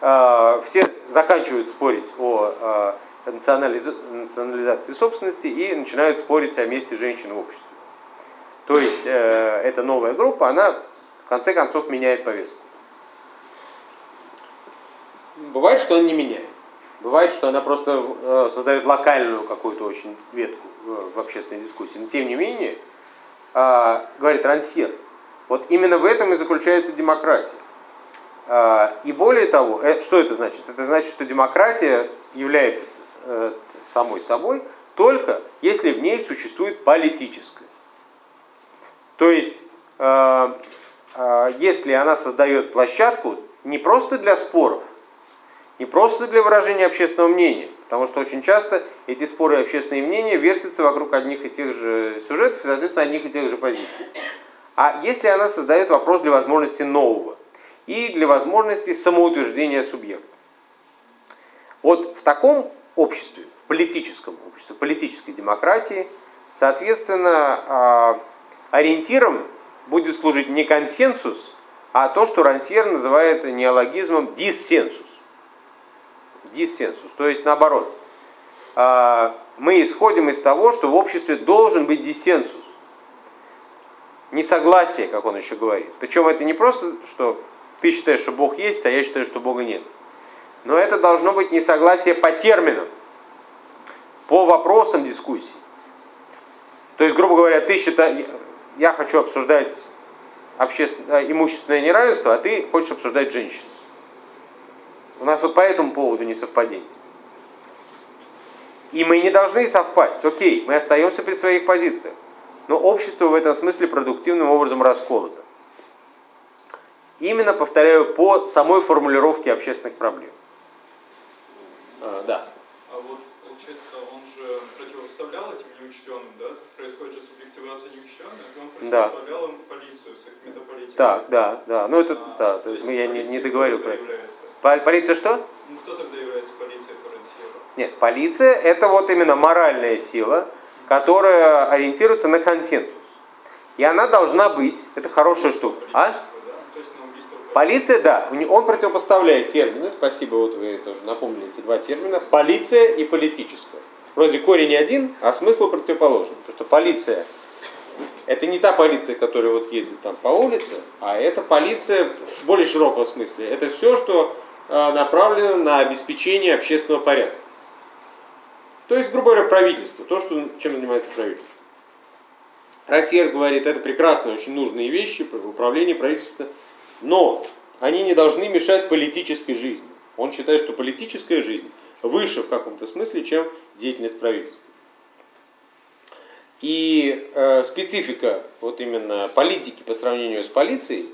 а, все заканчивают спорить о национализ- национализации собственности и начинают спорить о месте женщин в обществе. То есть э, эта новая группа, она в конце концов меняет повестку. Бывает, что она не меняет. Бывает, что она просто э, создает локальную какую-то очень ветку э, в общественной дискуссии. Но тем не менее, э, говорит Рансьер, вот именно в этом и заключается демократия. Э, и более того, э, что это значит? Это значит, что демократия является э, самой собой только если в ней существует политическое. То есть, э, если она создает площадку не просто для споров, не просто для выражения общественного мнения, потому что очень часто эти споры и общественные мнения вертятся вокруг одних и тех же сюжетов и, соответственно, одних и тех же позиций. А если она создает вопрос для возможности нового и для возможности самоутверждения субъекта. Вот в таком обществе, политическом обществе, политической демократии, соответственно, а, ориентиром будет служить не консенсус, а то, что Рансьер называет неологизмом диссенсус. Диссенсус, то есть наоборот. А, Мы исходим из того, что в обществе должен быть диссенсус. Несогласие, как он еще говорит. Причем это не просто, что ты считаешь, что Бог есть, а я считаю, что Бога нет. Но это должно быть несогласие по терминам, по вопросам дискуссии. То есть, грубо говоря, ты считаешь, я хочу обсуждать общественное, имущественное неравенство, а ты хочешь обсуждать женщин. У нас вот по этому поводу несовпадение. И мы не должны совпасть. Окей, мы остаемся при своих позициях. Но общество в этом смысле продуктивным образом расколото. Именно, повторяю, по самой формулировке общественных проблем. А, да. А вот, получается, он же противопоставлял этим неучтенным, да? Происходит же субъективация неучтенных, и он Да. противопоставлял им полицию с их метаполитикой. Так, да, да. Ну это, А, да, то есть мы- я не, не договорил про это. является? Пол- Полиция что? Ну, кто тогда является полицией по Рансьеру? Нет, полиция это вот именно моральная сила, которая ориентируется на консенсус. И она должна быть, это хорошая штука. А? Убийство Полиция, да, он противопоставляет термины, спасибо, вот вы тоже напомнили эти два термина, полиция и политическая. Вроде корень один, а смысл противоположный. Потому что полиция это не та полиция, которая вот ездит там по улице, а это полиция в более широком смысле. Это все, что э, направлено на обеспечение общественного порядка. То есть, грубо говоря, правительство, то, что, чем занимается правительство. Рассер говорит, это прекрасные, очень нужные вещи, управление правительства, но они не должны мешать политической жизни. Он считает, что политическая жизнь выше в каком-то смысле, чем деятельность правительства. И э, специфика вот именно политики по сравнению с полицией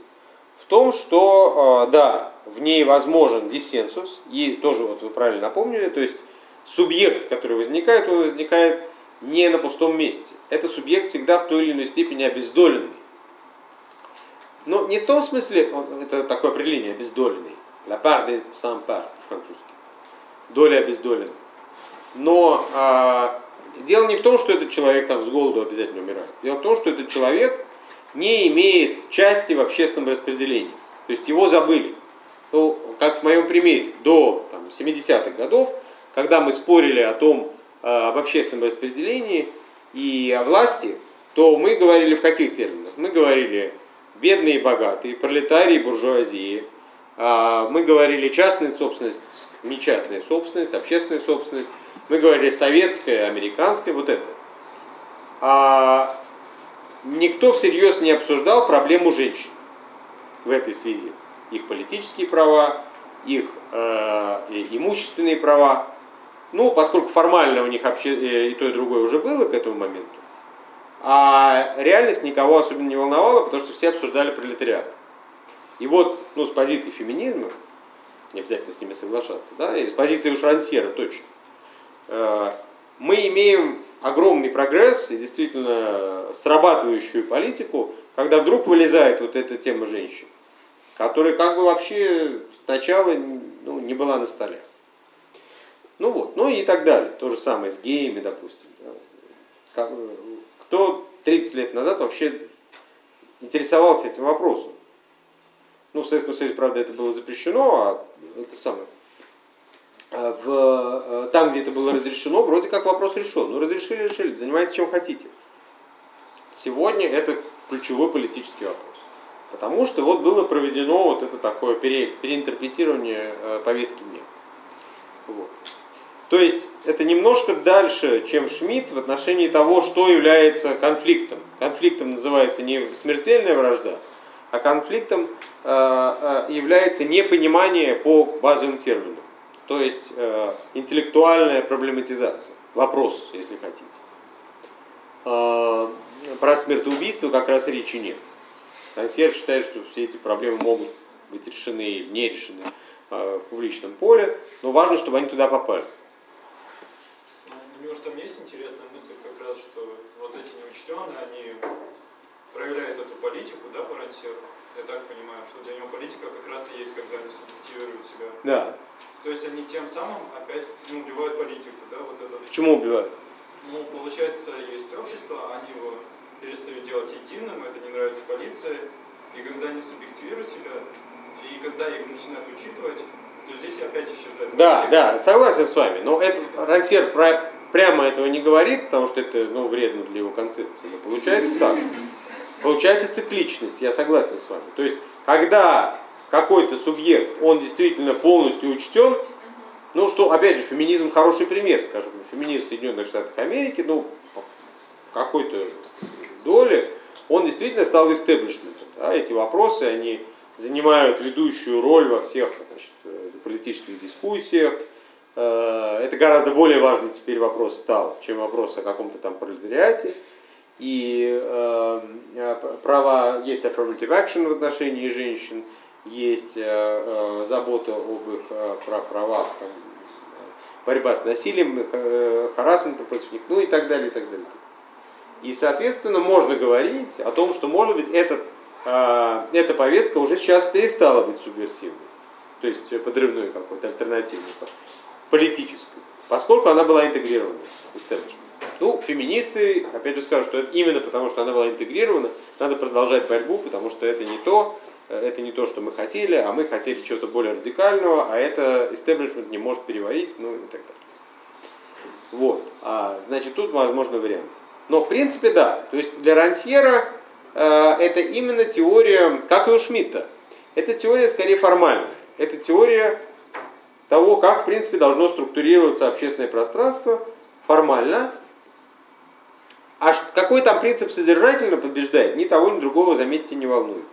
в том, что э, да, в ней возможен диссенсус, и тоже вот вы правильно напомнили, то есть субъект, который возникает, он возникает не на пустом месте. Это субъект всегда в той или иной степени обездоленный. Но не в том смысле, это такое определение, обездоленный. La part de sans part по-французски. Доля обездоленных. Но а, дело не в том, что этот человек там с голоду обязательно умирает. Дело в том, что этот человек не имеет части в общественном распределении. То есть его забыли. Ну, как в моем примере, до там, 70-х годов, когда мы спорили о том, а, об общественном распределении и о власти, то мы говорили в каких терминах? Мы говорили бедные и богатые, пролетарии и буржуазии. А, Мы говорили частная собственность, не частная собственность, общественная собственность. Мы говорили советская, американская, вот это. А никто всерьез не обсуждал проблему женщин в этой связи. Их политические права, их э, имущественные права. Ну, поскольку формально у них вообще э, и то, и другое уже было к этому моменту, а реальность никого особенно не волновала, потому что все обсуждали пролетариат. И вот, ну, с позиции феминизма, не обязательно с ними соглашаться, да, и с позиции уж Рансера точно, э, мы имеем огромный прогресс и действительно срабатывающую политику, когда вдруг вылезает вот эта тема женщин, которая как бы вообще сначала ну, не была на столе. Ну вот, ну и так далее. То же самое с геями, допустим. Кто 30 лет назад вообще интересовался этим вопросом? Ну, в Советском Союзе, правда, это было запрещено, а это самое. А в, э, там, где это было разрешено, вроде как вопрос решен. Ну, разрешили, решили, занимайтесь чем хотите. Сегодня это ключевой политический вопрос. Потому что вот было проведено вот это такое пере, переинтерпретирование э, повестки дня. Вот. То есть это немножко дальше, чем Шмидт в отношении того, что является конфликтом. Конфликтом называется не смертельная вражда, а конфликтом э, э, является непонимание по базовым терминам. То есть э, интеллектуальная проблематизация. Вопрос, если хотите. Э, про смертоубийство как раз речи нет. Консьерж считает, что все эти проблемы могут быть решены или не решены э, в публичном поле, но важно, чтобы они туда попали. Ну, Немножко там есть интересная мысль как раз, что вот эти неучтенные, они проявляют эту политику, да, по Рансеру. Что для него политика как раз и есть, когда они субъективируют себя. Да. То есть они тем самым опять ну, убивают политику, да, вот это. Почему убивают? Ну, получается, есть общество, они его перестают делать единым, это не нравится полиции, и когда они субъективируют себя, и когда их начинают учитывать, то здесь опять исчезает Да, политика. да, согласен с вами. Но это Рансер про- прямо этого не говорит, потому что это ну, вредно для его концепции. Но получается так. Получается цикличность, я согласен с вами. То есть, когда какой-то субъект, он действительно полностью учтен, ну что, опять же, феминизм хороший пример, скажем, феминизм в Соединенных Штатах Америки, ну, в какой-то доле, он действительно стал истеблишментом. Да, эти вопросы, они занимают ведущую роль во всех значит, э, политических дискуссиях. Э, Это гораздо более важный теперь вопрос стал, чем вопрос о каком-то там пролетариате. И э, э, права, есть affirmative action в отношении женщин, есть э, э, забота об их э, прав- правах, там, борьба с насилием, э, харассментом против них, ну и так далее, и так далее. И, соответственно, можно говорить о том, что, может быть, этот, э, эта повестка уже сейчас перестала быть субверсивной, то есть подрывной какой-то, альтернативной, политической, поскольку она была интегрирована в establishment. Ну, феминисты, опять же, скажут, что это именно потому, что она была интегрирована, надо продолжать борьбу, потому что это не то, э, это не то, что мы хотели, а мы хотели чего-то более радикального, а это истеблишмент не может переварить, ну и так далее. Вот. А, значит, тут возможно вариант. Но в принципе да. То есть для Рансьера э, это именно теория, как и у Шмидта, это теория скорее формальная. Это теория того, как в принципе должно структурироваться общественное пространство формально. А какой там принцип содержательно побеждает, ни того, ни другого, заметьте, не волнует.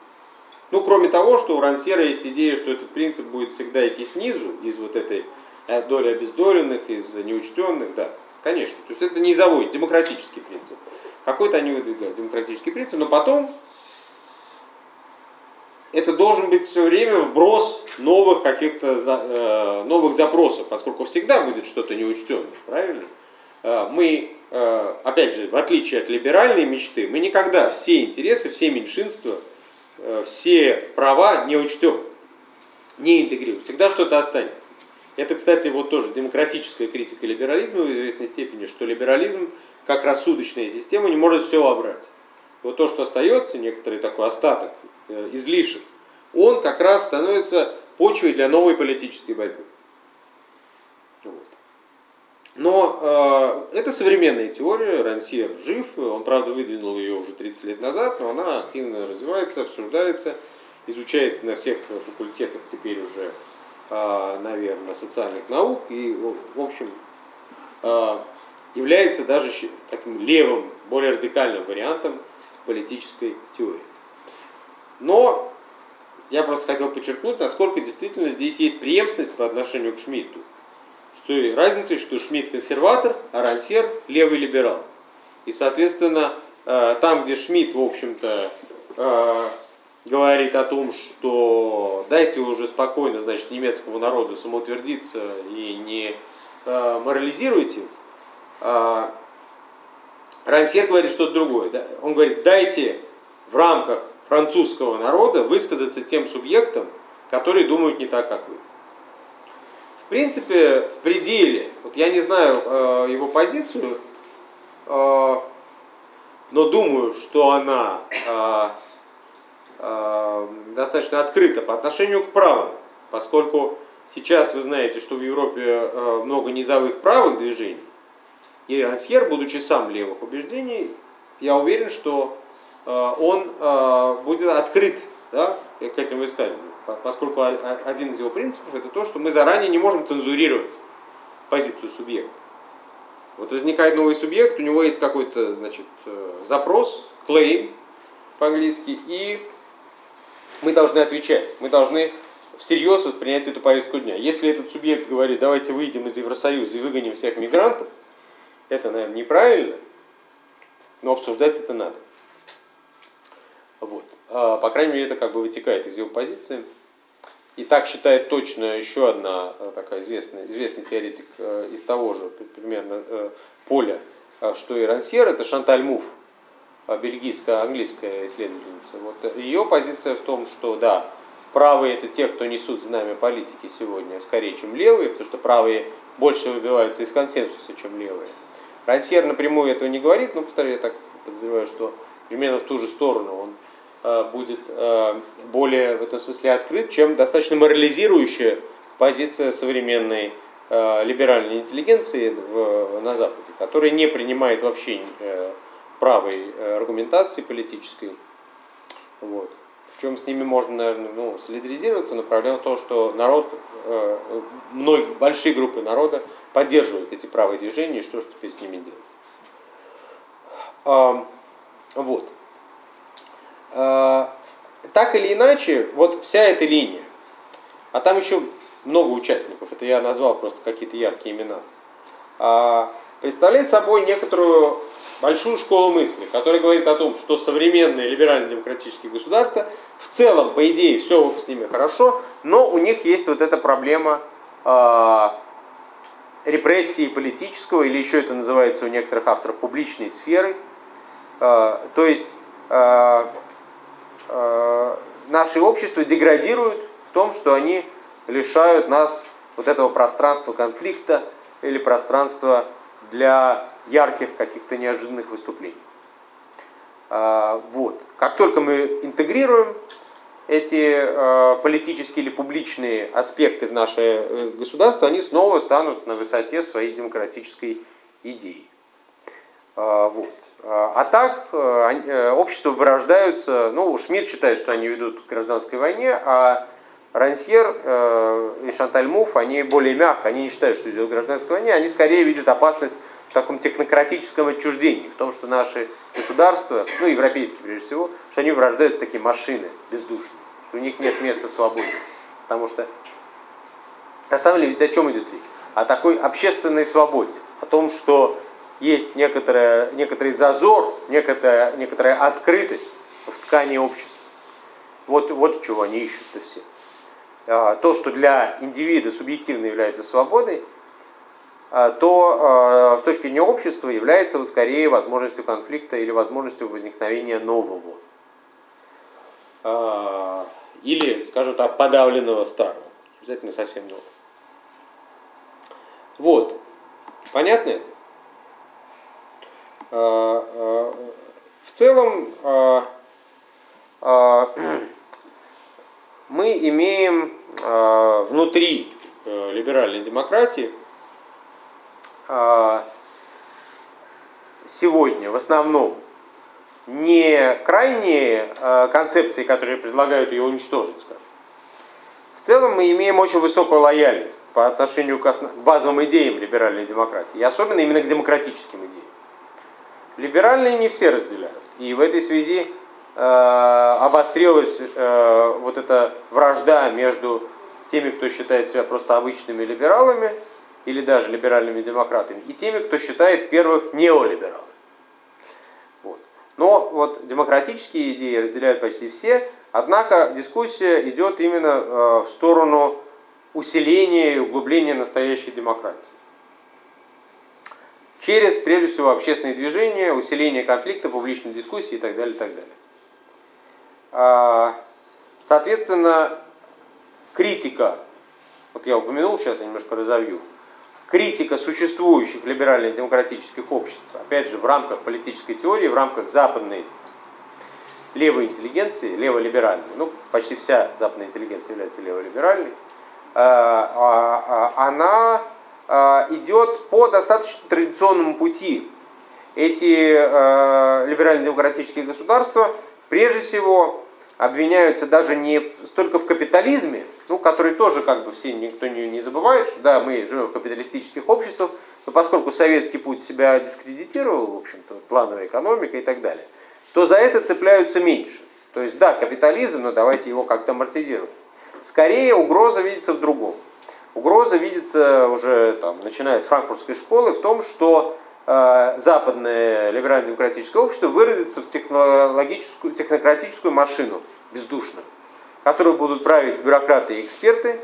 Ну, кроме того, что у Рансера есть идея, что этот принцип будет всегда идти снизу, из вот этой э, доли обездоленных, из неучтенных, да, конечно. То есть это низовой, демократический принцип. Какой-то они выдвигают демократический принцип, но потом это должен быть все время вброс новых каких-то э, новых запросов, поскольку всегда будет что-то неучтенное, правильно? Э, мы, опять же, в отличие от либеральной мечты, мы никогда все интересы, все меньшинства, э, все права не учтем, не интегрируем. Всегда что-то останется. Это, кстати, вот тоже демократическая критика либерализма в известной степени, что либерализм, как рассудочная система, не может все обрать. Вот то, что остается, некоторый такой остаток, э, излишек, он как раз становится почвой для новой политической борьбы. Но э, это современная теория, Рансьер жив, он, правда, выдвинул ее уже 30 лет назад, но она активно развивается, обсуждается, изучается на всех факультетах теперь уже, э, наверное, социальных наук, и, в общем, э, является даже таким левым, более радикальным вариантом политической теории. Но я просто хотел подчеркнуть, насколько действительно здесь есть преемственность по отношению к Шмидту. Той разницей, что Шмидт консерватор, а Рансер левый либерал. И, соответственно, э, там, где Шмидт, в общем-то, э, говорит о том, что дайте уже спокойно, значит, немецкому народу самоутвердиться и не э, морализируйте, а Рансер говорит что-то другое. Он говорит, дайте в рамках французского народа высказаться тем субъектам, которые думают не так, как вы. Принципе, в пределе, вот я не знаю э, его позицию, э, но думаю, что она э, э, достаточно открыта по отношению к правым, поскольку сейчас вы знаете, что в Европе э, много низовых правых движений, и Рансьер, будучи сам левых убеждений, я уверен, что э, он э, будет открыт да, к этим высказываниям, поскольку один из его принципов это то, что мы заранее не можем цензурировать позицию субъекта. Вот возникает новый субъект, у него есть какой-то значит, э, запрос, claim по-английски, и мы должны отвечать, мы должны всерьез воспринять эту повестку дня. Если этот субъект говорит, давайте выйдем из Евросоюза и выгоним всех мигрантов, это, наверное, неправильно, но обсуждать это надо. А, по крайней мере, это как бы вытекает из его позиции. И так считает точно еще одна э, такая известная, известный теоретик э, из того же примерно э, поля, что и Рансьер, это Шанталь Муф, бельгийская английская исследовательница. Вот ее позиция в том, что да, правые это те, кто несут знамя политики сегодня, скорее, чем левые, потому что правые больше выбиваются из консенсуса, чем левые. Рансьер напрямую этого не говорит, но, повторяю, я так подозреваю, что примерно в ту же сторону он будет э, более в этом смысле открыт, чем достаточно морализирующая позиция современной э, либеральной интеллигенции в, на Западе, которая не принимает вообще правой аргументации политической. Вот. чем с ними можно, наверное, ну, солидаризироваться, но проблема в том, что народ, многие, большие группы народа поддерживают эти правые движения, и что же теперь с ними делать. Вот. А, так или иначе, вот вся эта линия, а там еще много участников, это я назвал просто какие-то яркие имена, а, представляет собой некоторую большую школу мысли, которая говорит о том, что современные либерально-демократические государства в целом, по идее, все с ними хорошо, но у них есть вот эта проблема э, репрессии политического, или еще это называется у некоторых авторов публичной сферы. То есть э, Э, наше общество деградируют в том, что они лишают нас вот этого пространства конфликта или пространства для ярких каких-то неожиданных выступлений. А, вот. Как только мы интегрируем эти э, политические или публичные аспекты в наше э, государство, они снова станут на высоте своей демократической идеи. Вот. А, а так э, э, общества вырождаются, ну, Шмидт считает, что они ведут к гражданской войне, а Рансьер э, и Шанталь Муф, они более мягко, они не считают, что идет к гражданской войне, они скорее видят опасность в таком технократическом отчуждении, в том, что наши государства, ну, европейские прежде всего, что они вырождают такие машины бездушные, что у них нет места свободы. Потому что, на самом деле, ведь о чем идет речь? О такой общественной свободе, о том, что есть некоторая, некоторый зазор, некоторая, некоторая открытость в ткани общества. Вот, вот чего они ищут-то все. А, то, что для индивида субъективно является свободой, а, то а, с точки зрения общества является скорее возможностью конфликта или возможностью возникновения нового. Или, скажем так, подавленного старого. Обязательно совсем нового. Вот. Понятно это? Э, э, в целом э, *clears throat* мы имеем внутри либеральной демократии сегодня в основном не крайние концепции, которые предлагают ее уничтожить, скажем. В целом мы имеем очень высокую лояльность по отношению к базовым идеям либеральной демократии, и особенно именно к демократическим идеям. Либеральные не все разделяют. И в этой связи э, обострилась э, вот эта вражда между теми, кто считает себя просто обычными либералами, или даже либеральными демократами, и теми, кто считает первых неолибералами. Вот. Но вот демократические идеи разделяют почти все, однако дискуссия идет именно э, в сторону усиления и углубления настоящей демократии. Через, прежде всего, общественные движения, усиление конфликта, публичной дискуссии и так далее, и так далее. А, соответственно, критика, вот я упомянул, сейчас я немножко разовью, критика существующих либерально-демократических обществ, опять же, в рамках политической теории, в рамках западной левой интеллигенции, леволиберальной, ну, почти вся западная интеллигенция является леволиберальной, а, а, она идет по достаточно традиционному пути. Эти либерально-демократические государства, прежде всего, обвиняются даже не столько в капитализме, ну, который тоже как бы все никто не, не забывает, что да, мы живем в капиталистических обществах, но поскольку советский путь себя дискредитировал, в общем-то, плановая экономика и так далее, то за это цепляются меньше. То есть, да, капитализм, но давайте его как-то амортизировать. Скорее угроза видится в другом. Угроза видится уже, там, начиная с франкфуртской школы, в том, что э, западное либерально-демократическое общество выродится в технологическую, технократическую машину бездушную, которую будут править бюрократы и эксперты,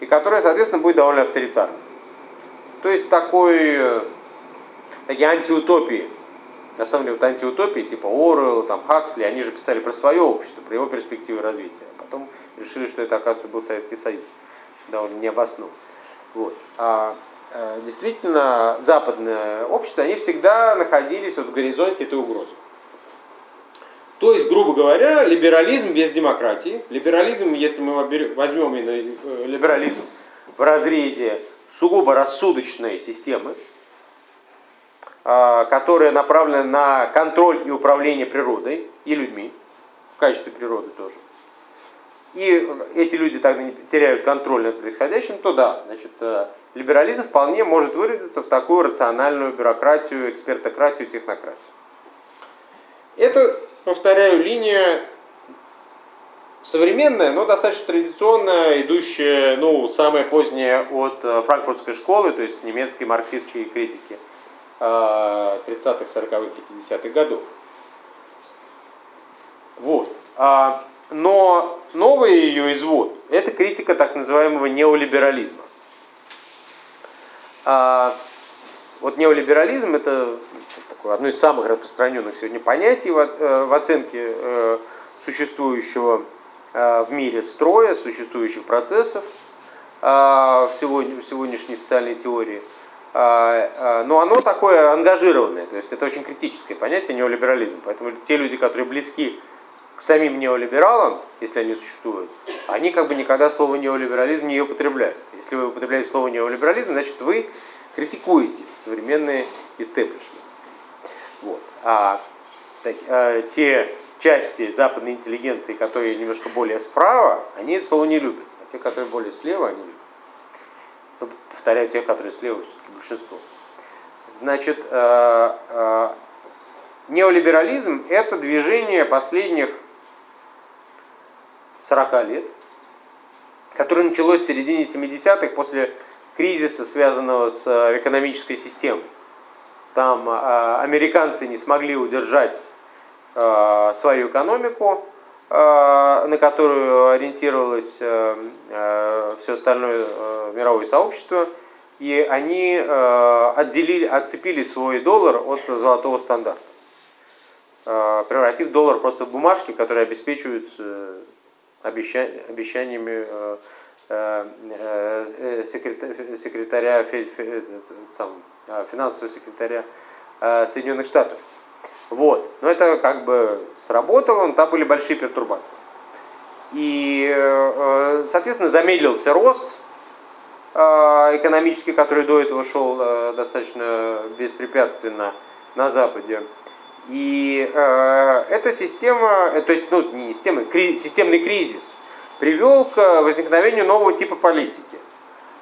и которая, соответственно, будет довольно авторитарной. То есть такой, э, такие антиутопии. На самом деле, вот антиутопии типа Оруэлла, там, Хаксли, они же писали про свое общество, про его перспективы развития. А потом решили, что это, оказывается, был Советский Союз. Довольно необоснованно. Вот. А э, действительно, западное общество, они всегда находились вот в горизонте этой угрозы. То есть, грубо говоря, либерализм без демократии. Либерализм, если мы возьмем именно э, либерализм в разрезе сугубо рассудочной системы, а, которая направлена на контроль и управление природой и людьми, в качестве природы тоже. И эти люди тогда не теряют контроль над происходящим, то да, значит, э, либерализм вполне может выродиться в такую рациональную бюрократию, экспертократию, технократию. Это повторяю, линия современная, но достаточно традиционная, идущая, ну, самая поздняя от э, франкфуртской школы, то есть немецкие марксистские критики 30-х, 40-х, 50-х годов. Вот. Но новый ее извод – это критика так называемого неолиберализма. А, вот неолиберализм – это такое одно из самых распространенных сегодня понятий в, э, в оценке э, существующего э, в мире строя, существующих процессов в сегодняшней социальной теории. Но оно такое ангажированное, то есть это очень критическое понятие неолиберализм. Поэтому те люди, которые близки к самим неолибералам, если они существуют, они как бы никогда слово неолиберализм не употребляют. Если вы употребляете слово неолиберализм, значит вы критикуете современные истеблишменты. Вот. А, так, а те части западной интеллигенции, которые немножко более справа, они это слово не любят. А те, которые более слева, они любят. Ну, повторяю, те, которые слева, все-таки большинство. Значит, э, э, неолиберализм – это движение последних 40 лет, которое началось в середине 70-х после кризиса, связанного с э, экономической системой. Там э, американцы не смогли удержать э, свою экономику, на которую ориентировалось все остальное мировое сообщество, и они отделили, отцепили свой доллар от золотого стандарта, превратив доллар просто в бумажки, которые обеспечивают обещаниями секретаря, финансового секретаря Соединенных Штатов. Вот. Но это как бы сработало, но там были большие пертурбации. И, соответственно, замедлился рост экономический, который до этого шел достаточно беспрепятственно на Западе. И э, эта система, то есть, ну, не система, кри, системный кризис – привел к возникновению нового типа политики.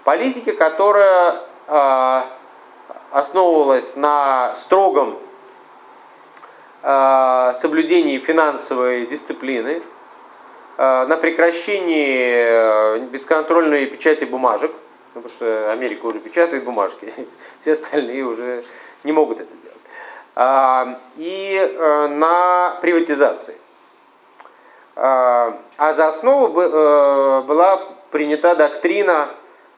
Политики, которая э, основывалась на строгом э, соблюдении финансовой дисциплины, э, на прекращении э, бесконтрольной печати бумажек, потому что Америка уже печатает бумажки, *laughs* все остальные уже не могут это и э, на приватизации. А, а за основу э, была принята доктрина,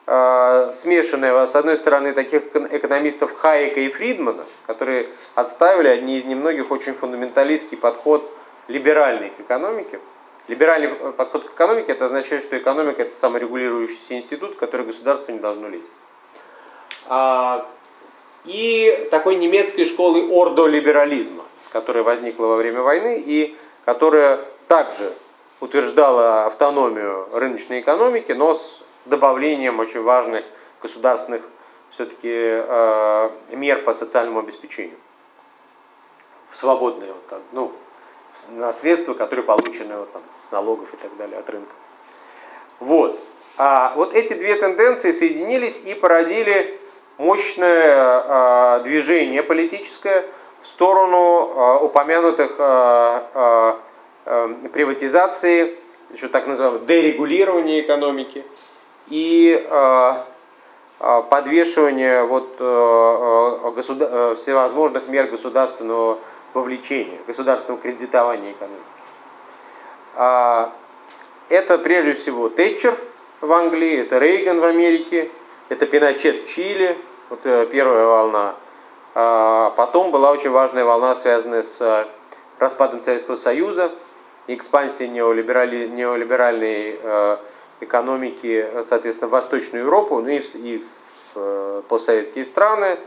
э, смешанная, с одной стороны, таких эко- экономистов Хайека и Фридмана, которые отставили одни из немногих очень фундаменталистский подход либеральной к экономике. Либеральный подход к экономике это означает, что экономика это саморегулирующийся институт, в который государство не должно лезть. И такой немецкой школы ордолиберализма, которая возникла во время войны и которая также утверждала автономию рыночной экономики, но с добавлением очень важных государственных все-таки э, мер по социальному обеспечению. В свободные, вот, ну, на средства, которые получены вот, там, с налогов и так далее от рынка. Вот. А вот эти две тенденции соединились и породили мощное э, движение политическое в сторону э, упомянутых э, приватизации, еще так называемого дерегулирования экономики и подвешивания вот, всевозможных мер государственного вовлечения, государственного кредитования экономики. А, Это прежде всего Тэтчер в Англии, это Рейган в Америке, это Пиночет в Чили, вот э, первая волна. А Потом была очень важная волна, связанная с э, распадом Советского Союза, экспансией неолиберали- неолиберальной э, экономики, соответственно, в Восточную Европу, ну и в, и в постсоветские страны,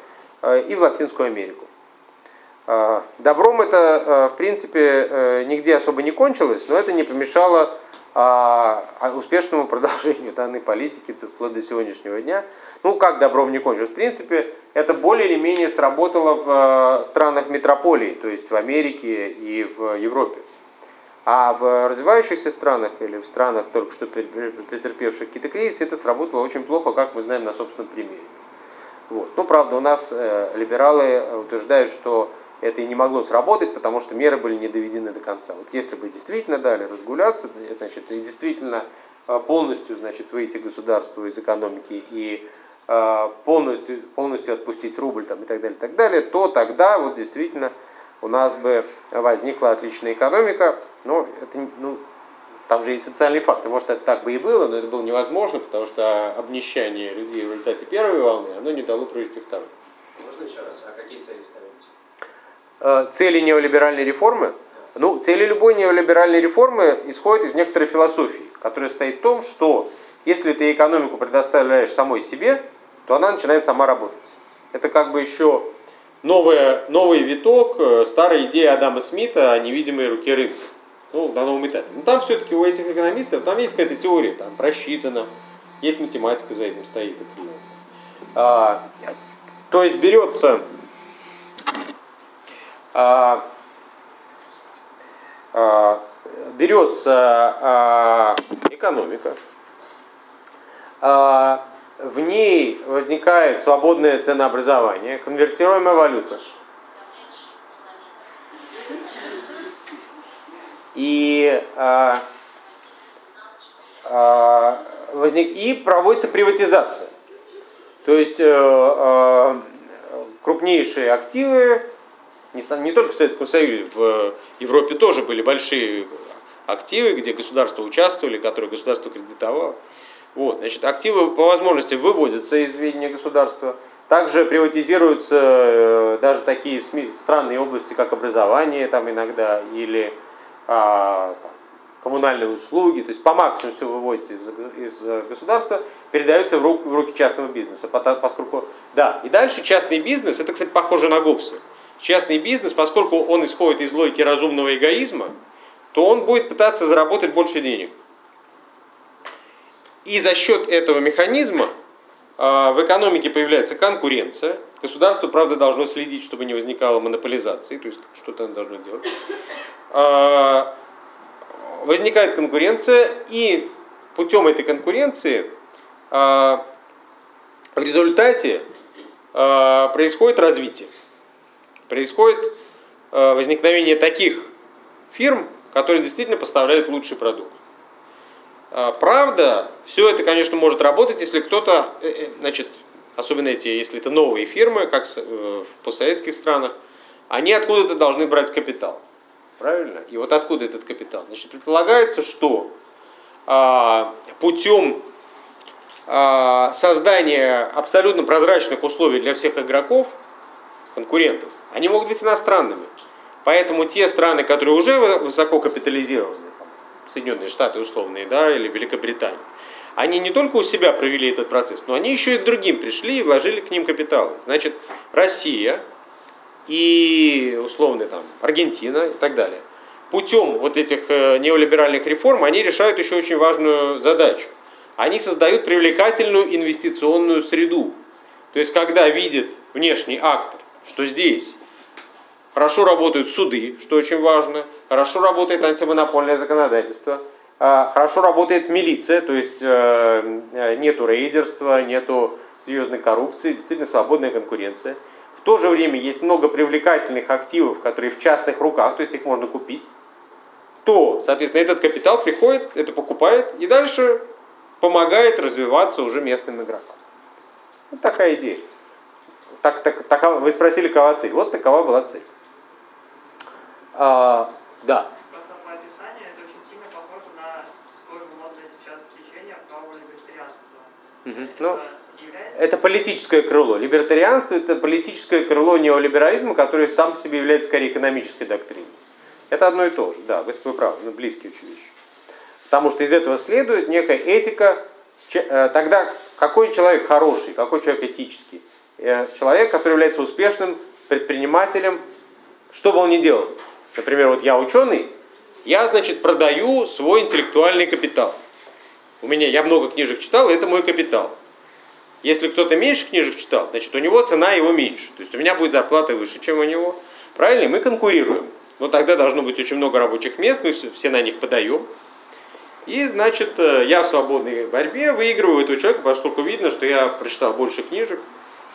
и в Латинскую Америку. Добром это, в принципе, нигде особо не кончилось, но это не помешало а, а, успешному *laughs* продолжению данной политики вплоть до сегодняшнего дня. Ну, как добром не кончилось? В принципе, это более или менее сработало в э, странах метрополии, то есть в Америке и в Европе. А в развивающихся странах или в странах, только что претерпевших какие-то кризисы, это сработало очень плохо, как мы знаем на собственном примере. Вот. Ну, правда, у нас э, либералы утверждают, что это и не могло сработать, потому что меры были не доведены до конца. Вот если бы действительно дали разгуляться, значит, и действительно э, полностью значит, выйти государству из экономики и э, полностью, полностью отпустить рубль там, и так далее, и так далее, то тогда вот действительно у нас бы возникла отличная экономика, но это, ну, там же и социальные факты. Может, это так бы и было, но это было невозможно, потому что обнищание людей в результате первой волны, оно не дало провести второй. Можно еще раз? А какие цели ставились? Э, Цели неолиберальной реформы? Ну, цели любой неолиберальной реформы исходят из некоторой философии, которая стоит в том, что если ты экономику предоставляешь самой себе, то она начинает сама работать. Это как бы еще новая, новый виток э, старой идеи Адама Смита о невидимой руке рынка. Ну, на новом этапе. Но там все-таки у этих экономистов, там есть какая-то теория, там просчитана, есть математика за этим стоит. А, то есть берется берется а, экономика, а, в ней возникает свободное ценообразование, конвертируемая валюта. И, а, а, возник, и проводится приватизация. То есть э, э, крупнейшие активы, не, не только в Советском Союзе, в Европе тоже были большие активы, где государство участвовали, которые государство кредитовало. Вот, значит, активы по возможности выводятся из ведения государства. Также приватизируются э, даже такие странные области, как образование там иногда, или а, там, коммунальные услуги. То есть по максимуму все выводится из, из э, государства, передается в, рук- в руки частного бизнеса. Поскольку, да, и дальше частный бизнес, это, кстати, похоже на Гоббса. Частный бизнес, поскольку он исходит из логики разумного эгоизма, то он будет пытаться заработать больше денег. И за счет этого механизма а, в экономике появляется конкуренция. Государство, правда, должно следить, чтобы не возникало монополизации, то есть что-то оно должно делать. А, Возникает конкуренция, и путем этой конкуренции а, в результате происходит развитие. Происходит э, возникновение таких фирм, которые действительно поставляют лучший продукт. А, Правда, все это, конечно, может работать, если кто-то, э, э, значит, особенно эти, если это новые фирмы, как э, в постсоветских странах, они откуда-то должны брать капитал. Правильно? И вот откуда этот капитал? Значит, предполагается, что а, путем а, создания абсолютно прозрачных условий для всех игроков, конкурентов, они могут быть иностранными. Поэтому те страны, которые уже вы- высоко капитализированы, Соединенные Штаты условные, да, или Великобритания, они не только у себя провели этот процесс, но они еще и к другим пришли и вложили к ним капиталы. Значит, Россия и условно там Аргентина и так далее. Путем вот этих э, неолиберальных реформ они решают еще очень важную задачу. Они создают привлекательную инвестиционную среду. То есть, когда видит внешний актор, что здесь хорошо работают суды, что очень важно, хорошо работает антимонопольное законодательство, а, хорошо работает милиция, то есть э, э, нету рейдерства, нету серьезной коррупции, действительно свободная конкуренция. В то же время есть много привлекательных активов, которые в частных руках, то есть их можно купить, то, соответственно, этот капитал приходит, это покупает и дальше помогает развиваться уже местным игрокам. Вот такая идея. Так, так, такова- вы спросили, какова цель. Вот такова была цель. А, да. Просто по описанию это очень сильно похоже на тоже модное сейчас течение правого либертарианства. Это Ну, является Это политическое крыло. Либертарианство – это политическое крыло неолиберализма, которое сам по себе является скорее экономической доктриной. Это одно и то же, да, вы, вы правы, ну, близкие вещи. Потому что из этого следует некая этика. Э, Тогда какой человек хороший, какой человек этический? Э, Человек, который является успешным предпринимателем, что бы он ни делал. Например, вот я ученый, я, значит, продаю свой интеллектуальный капитал. У меня, я много книжек читал, это мой капитал. Если кто-то меньше книжек читал, значит у него цена его меньше. То есть у меня будет зарплата выше, чем у него. Правильно? Мы конкурируем. Но тогда должно быть очень много рабочих мест, мы все все на них подаем. И, значит, э, я в свободной борьбе выигрываю этого человека, поскольку видно, что я прочитал больше книжек,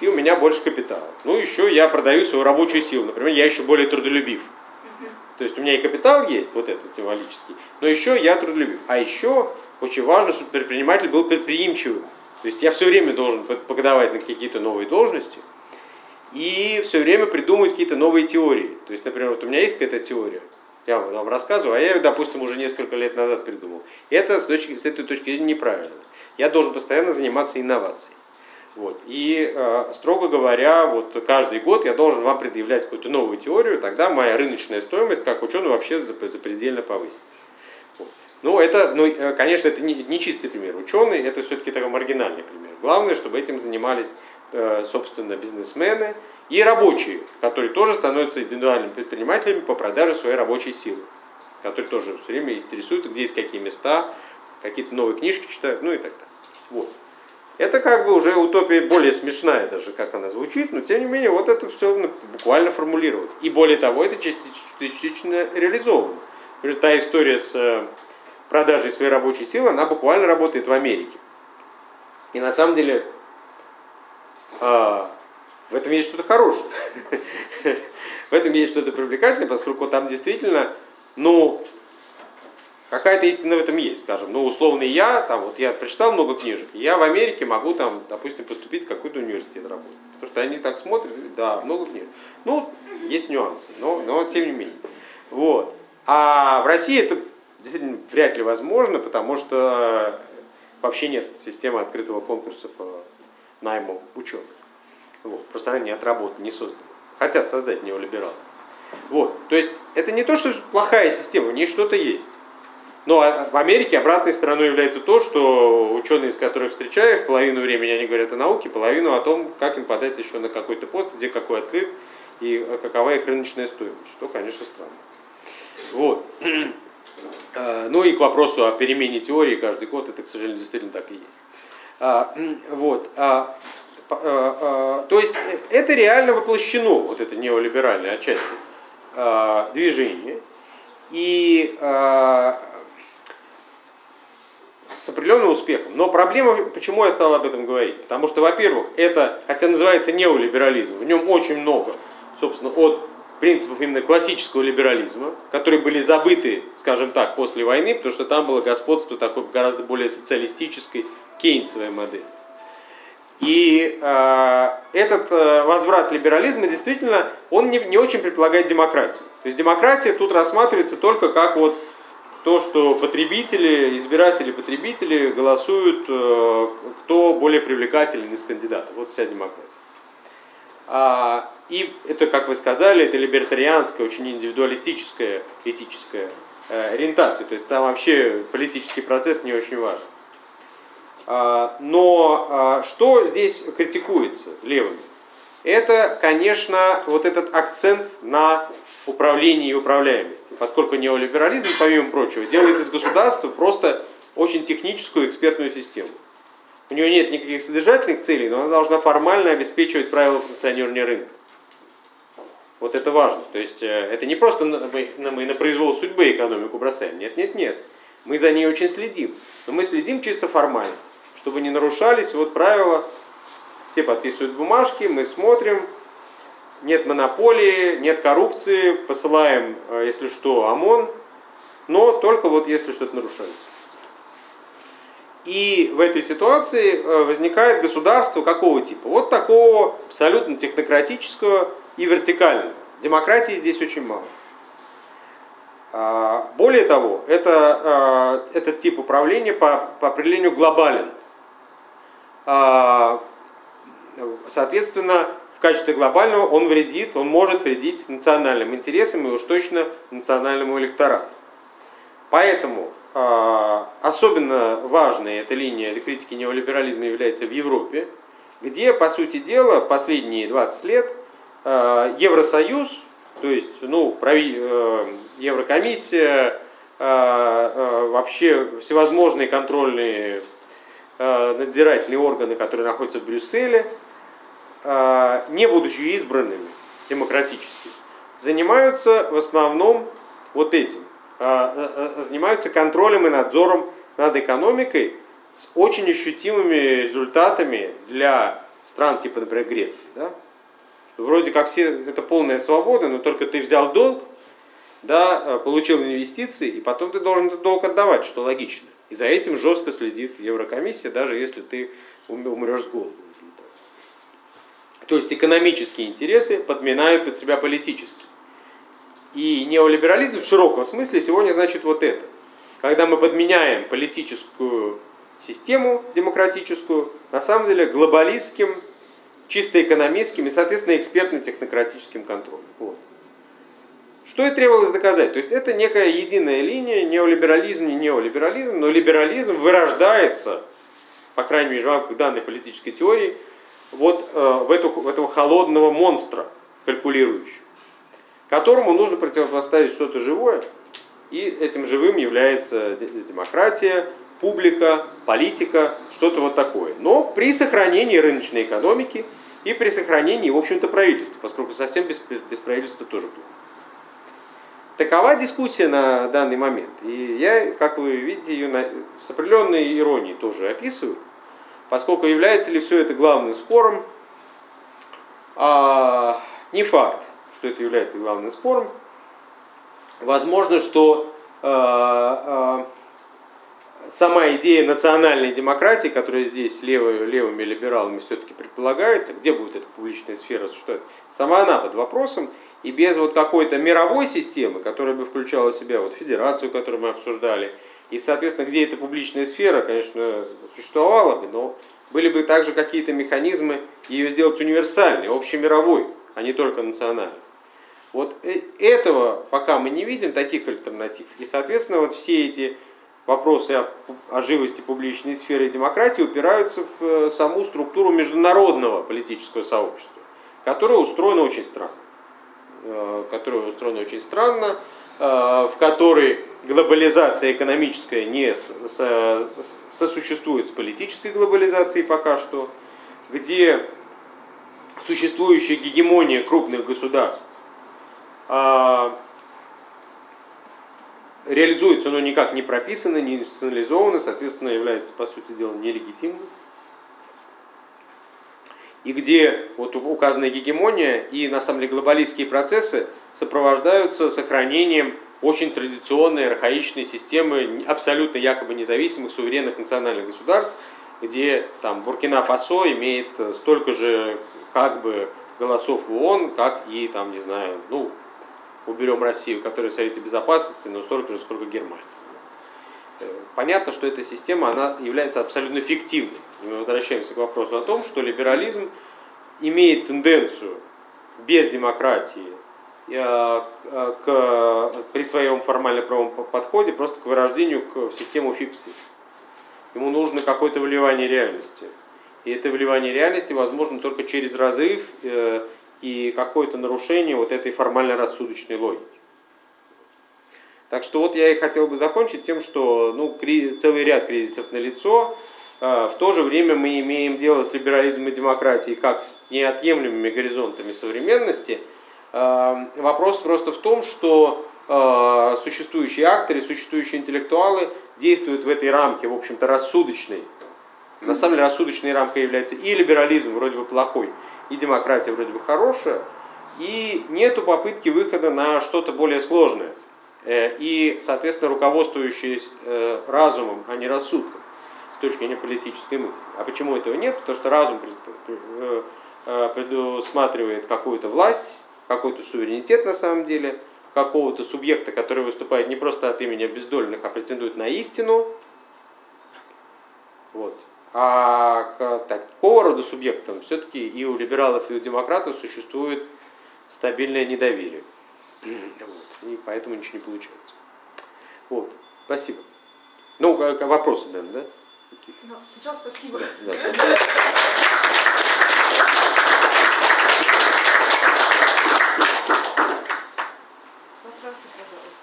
и у меня больше капитала. Ну, еще я продаю свою рабочую силу. Например, я еще более трудолюбив. То есть у меня и капитал есть, вот этот символический, но еще я трудолюбив. А еще очень важно, чтобы предприниматель был предприимчивым. То есть я все время должен под- подавать на какие-то новые должности и все время придумывать какие-то новые теории. То есть, например, вот у меня есть какая-то теория, я вам рассказываю, а я ее, допустим, уже несколько лет назад придумал. Это с, точки, с этой точки зрения неправильно. Я должен постоянно заниматься инновацией. Вот. И, э, строго говоря, вот каждый год я должен вам предъявлять какую-то новую теорию, тогда моя рыночная стоимость как ученый вообще зап- запредельно повысится. Вот. Ну, это, ну, э, конечно, это не, не чистый пример. Ученый это все-таки такой маргинальный пример. Главное, чтобы этим занимались, э, собственно, бизнесмены и рабочие, которые тоже становятся индивидуальными предпринимателями по продаже своей рабочей силы, которые тоже все время интересуются, где есть какие места, какие-то новые книжки читают, ну и так далее. Вот. Это как бы уже утопия более смешная даже, как она звучит, но тем не менее вот это все буквально формулировалось. И более того, это частично, частично реализовано. Например, та история с э, продажей своей рабочей силы, она буквально работает в Америке. И на самом деле а, в этом есть что-то хорошее. *laughs* В этом есть что-то привлекательное, поскольку там действительно, ну, какая-то истина в этом есть, скажем. Ну, условно, я, там, вот я прочитал много книжек, я в Америке могу, там, допустим, поступить в какой-то университет работать. Потому что они так смотрят, да, много книг. Ну, есть нюансы, но, но тем не менее. Вот. А в России это действительно вряд ли возможно, потому что вообще нет системы открытого конкурса по найму ученых. Вот. Просто она не отработана, не создана. Хотят создать неолибералы. Вот. То есть это не то, что плохая система, в ней что-то есть. Но а- в Америке обратной стороной является то, что ученые, с которых встречаешь, половину времени они говорят о науке, половину о том, как им подать еще на какой-то пост, где какой открыт, и э, какова их рыночная стоимость, что, конечно, странно. Вот. *clears throat* Э, Ну и к вопросу о перемене теории каждый год, это, к сожалению, действительно так и есть. А, Вот. а, а, То есть э, это реально воплощено, вот это неолиберальное отчасти движение. И определенным успехом. Но проблема, почему я стал об этом говорить? Потому что, во-первых, это, хотя называется неолиберализм, в нем очень много, собственно, от принципов именно классического либерализма, которые были забыты, скажем так, после войны, потому что там было господство такой гораздо более социалистической, кейнсовой модели. И э, этот э, возврат либерализма действительно, он не, не очень предполагает демократию. То есть демократия тут рассматривается только как вот то, что потребители, избиратели потребители голосуют, э, кто более привлекателен из кандидатов. Вот вся демократия. А, и это, как вы сказали, это либертарианская, очень индивидуалистическая этическая э, ориентация. То есть там вообще политический процесс не очень важен. А, но а, что здесь критикуется левыми? Это, конечно, вот этот акцент на управлении и управляемости, поскольку неолиберализм, помимо прочего, делает из государства просто очень техническую экспертную систему. У нее нет никаких содержательных целей, но она должна формально обеспечивать правила функционирования рынка. Вот это важно. То есть э, это не просто мы на произвол судьбы экономику бросаем. Нет, нет, нет. Мы за ней очень следим. Но мы следим чисто формально чтобы не нарушались вот правила. Все подписывают бумажки, мы смотрим, нет монополии, нет коррупции, посылаем, э, если что, ОМОН, но только вот если что-то нарушается. И в этой ситуации э, возникает государство какого типа? Вот такого абсолютно технократического и вертикального. Демократии здесь очень мало. А, более того, это, э, этот тип управления по, по определению глобален. А, соответственно, качестве глобального он вредит, он может вредить национальным интересам и уж точно национальному электорату. Поэтому а, особенно важной эта линия критики неолиберализма является в Европе, где, по сути дела, последние 20 лет а, Евросоюз, то есть ну, э, Еврокомиссия, вообще всевозможные контрольные Э, надзирательные органы, которые находятся в Брюсселе, э, не будучи избранными демократически, занимаются в основном вот этим. Э, занимаются контролем и надзором над экономикой с очень ощутимыми результатами для стран типа, например, Греции. Да? Что вроде как все, это полная свобода, но только ты взял долг, да, получил инвестиции, и потом ты должен этот долг отдавать, что логично. И за этим жестко следит Еврокомиссия, даже если ты умрешь с голоду. То есть экономические интересы подминают под себя политические. И неолиберализм в широком смысле сегодня значит вот это. Когда мы подменяем политическую систему демократическую, на самом деле глобалистским, чисто экономистским и, соответственно, экспертно-технократическим контролем. Вот. Что и требовалось доказать. То есть это некая единая линия, неолиберализм, не неолиберализм, но либерализм вырождается, по крайней мере, в рамках данной политической теории, вот э, в, эту, в этого холодного монстра калькулирующего, которому нужно противопоставить что-то живое, и этим живым является демократия, публика, политика, что-то вот такое. Но при сохранении рыночной экономики и при сохранении, в общем-то, правительства, поскольку совсем без, без правительства тоже плохо. Такова дискуссия на данный момент. И я, как вы видите, ее с определенной иронией тоже описываю, поскольку является ли все это главным спором, а, не факт, что это является главным спором. Возможно, что а, а, сама идея национальной демократии, которая здесь левыми, левыми либералами все-таки предполагается, где будет эта публичная сфера существовать, сама она под вопросом, и без вот какой-то мировой системы, которая бы включала в себя вот федерацию, которую мы обсуждали, и, соответственно, где эта публичная сфера, конечно, существовала бы, но были бы также какие-то механизмы ее сделать универсальной, общемировой, а не только национальной. Вот э, этого пока мы не видим, таких альтернатив. И, соответственно, вот все эти вопросы о, о живости публичной сферы и демократии упираются в э, саму структуру международного политического сообщества, которое устроено очень странно. Э, которая устроена очень странно, в которой глобализация экономическая не сосуществует с политической глобализацией пока что, где существующая гегемония крупных государств а, реализуется, но никак не прописано, не институционализовано, соответственно, является, по сути дела, нелегитимным. и где вот указанная гегемония и на самом деле глобалистские процессы сопровождаются сохранением очень традиционной архаичной системы абсолютно якобы независимых суверенных национальных государств, где там Буркина-Фасо имеет столько же как бы голосов в ООН, как и там, не знаю, ну, уберем Россию, которая в Совете Безопасности, но столько же, сколько Германия. Э, понятно, что эта система она является абсолютно фиктивной. И мы возвращаемся к вопросу о том, что либерализм имеет тенденцию без демократии к, при своем формально-правом подходе просто к вырождению в систему фикции. Ему нужно какое-то вливание реальности. И это вливание реальности возможно только через разрыв э, и какое-то нарушение вот этой формально-рассудочной логики. Так что вот я и хотел бы закончить тем, что ну, целый ряд кризисов налицо. А, в то же время мы имеем дело с либерализмом и демократией как с неотъемлемыми горизонтами современности. А, вопрос просто в том, что а, существующие акторы, существующие интеллектуалы действуют в этой рамке, в общем-то, рассудочной. На самом деле рассудочной рамкой является и либерализм, вроде бы плохой, и демократия вроде бы хорошая, и нету попытки выхода на что-то более сложное. Э, и, соответственно, руководствующиеся э, разумом, а не рассудком, с точки зрения политической мысли. А почему этого нет? Потому что разум э, предусматривает какую-то власть, какой-то суверенитет на самом деле, какого-то субъекта, который выступает не просто от имени обездоленных, а претендует на истину. Вот. А к такого рода субъектам все-таки и у либералов, и у демократов существует стабильное недоверие. Вот. И поэтому ничего не получается. Вот. Спасибо. Ну, вопросы, наверное, да? Ну, сейчас спасибо. Да, да, спасибо. Вопросы, пожалуйста.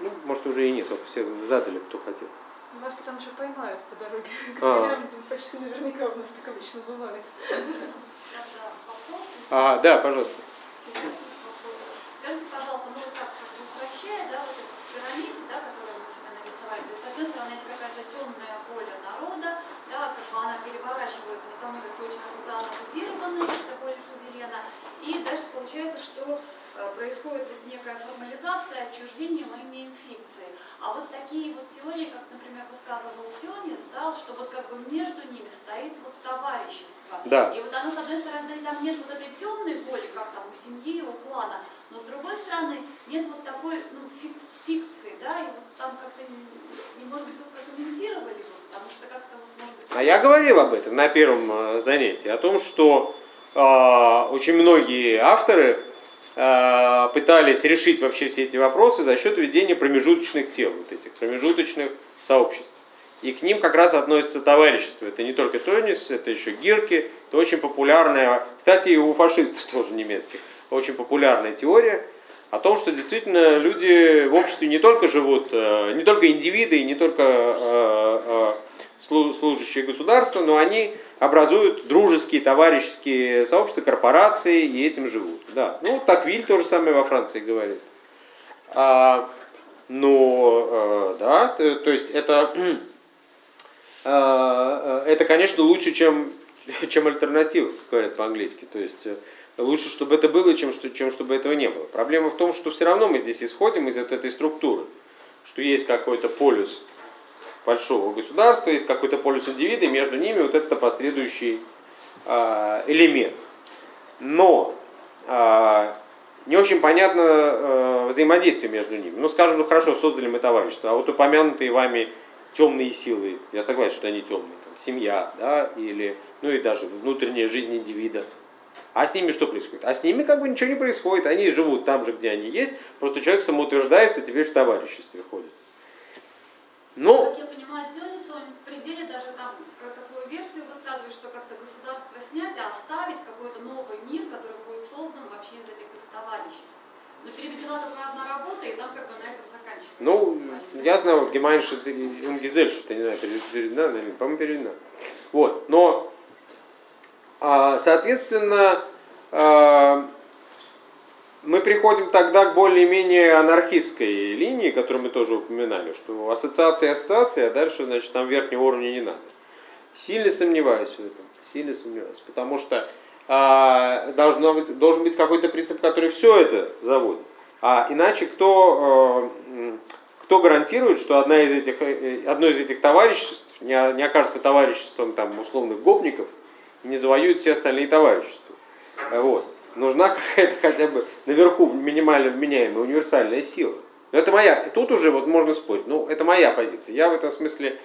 Ну, может, уже и нет, только все задали, кто хотел. Вас потом еще поймают по дороге *laughs* к А. дверям, почти наверняка у нас так обычно бывает. А, да, пожалуйста. Скажите, пожалуйста, ну вот как как бы упрощая, да, вот эти пирамиды, да, которые мы себе нарисовали, то есть, с одной стороны, есть какая-то темная воля народа, да, как бы она переворачивается, становится очень национализированной, это более суверенно, и дальше получается, что происходит вот некая формализация, отчуждение, мы имеем фикции. А вот такие вот теории, как, например, высказывал Тионис, да, что вот как бы между ними стоит вот товарищество. Да. И вот оно, с одной стороны, там нет вот этой темной воли, как там у семьи, у клана, но с другой стороны, нет вот такой ну, фик- фикции, да, и вот там как-то, не, не, может быть, прокомментировали, бы, потому что как-то, вот, может быть... А я говорил об этом на первом э, занятии, о том, что э, очень многие авторы э, пытались решить вообще все эти вопросы за счет введения промежуточных тел, вот этих промежуточных сообществ. И к ним как раз относится товарищество. Это не только Тонис, это еще Гирки. Это очень популярная, кстати, и у фашистов *laughs* тоже немецких, очень популярная теория о том, что действительно люди в обществе не только живут, э, не только индивиды не только э, э, служащие государства, но они образуют дружеские, товарищеские сообщества, корпорации и этим живут. Да. Ну, так Виль тоже самое во Франции говорит. А, но, э, да, то, то есть это, *clears throat* э, это, конечно, лучше, чем, *laughs* чем альтернатива, как говорят по-английски. То есть э, лучше, чтобы это было, чем, чем чтобы этого не было. Проблема в том, что все равно мы здесь исходим из вот этой структуры, что есть какой-то полюс большого государства, есть какой-то полюс индивида, и между ними вот этот последующий а, элемент. Но а, не очень понятно э, взаимодействие между ними. Ну, скажем, ну хорошо, создали мы товарищество, а вот упомянутые вами темные силы, я согласен, что они темные, там, семья, да, или, ну и даже внутренняя жизнь индивида. А с ними что происходит? А с ними как бы ничего не происходит, они живут там же, где они есть, просто человек самоутверждается, теперь в товариществе ходит. Ну, Как я понимаю, Дионис, он в пределе даже там как такую версию высказывает, что как-то государство снять, а оставить какой-то новый мир, который будет создан вообще из этих из товариществ. Но переведена только одна работа, и там как бы на этом заканчивается. Ну, я знаю, вот Гемайншет и Ингизель, что-то не знаю, пере- переведена, наверное, по-моему, переведена. Вот, но, а, соответственно, а, мы приходим тогда к более-менее анархистской линии, которую мы тоже упоминали, что ассоциация ассоциация, а дальше, значит, нам верхнего уровня не надо. Сильно сомневаюсь в этом. Сильно сомневаюсь. Потому что а, должно быть, должен быть какой-то принцип, который все это заводит. А иначе кто, м, кто гарантирует, что одна из этих, э, одно из этих товариществ не, не окажется товариществом там, условных гопников и не завоюет все остальные товарищества? Вот. Нужна какая-то хотя бы наверху минимально вменяемая универсальная сила. Но это моя, тут уже вот можно спорить, ну это моя позиция. Я в этом смысле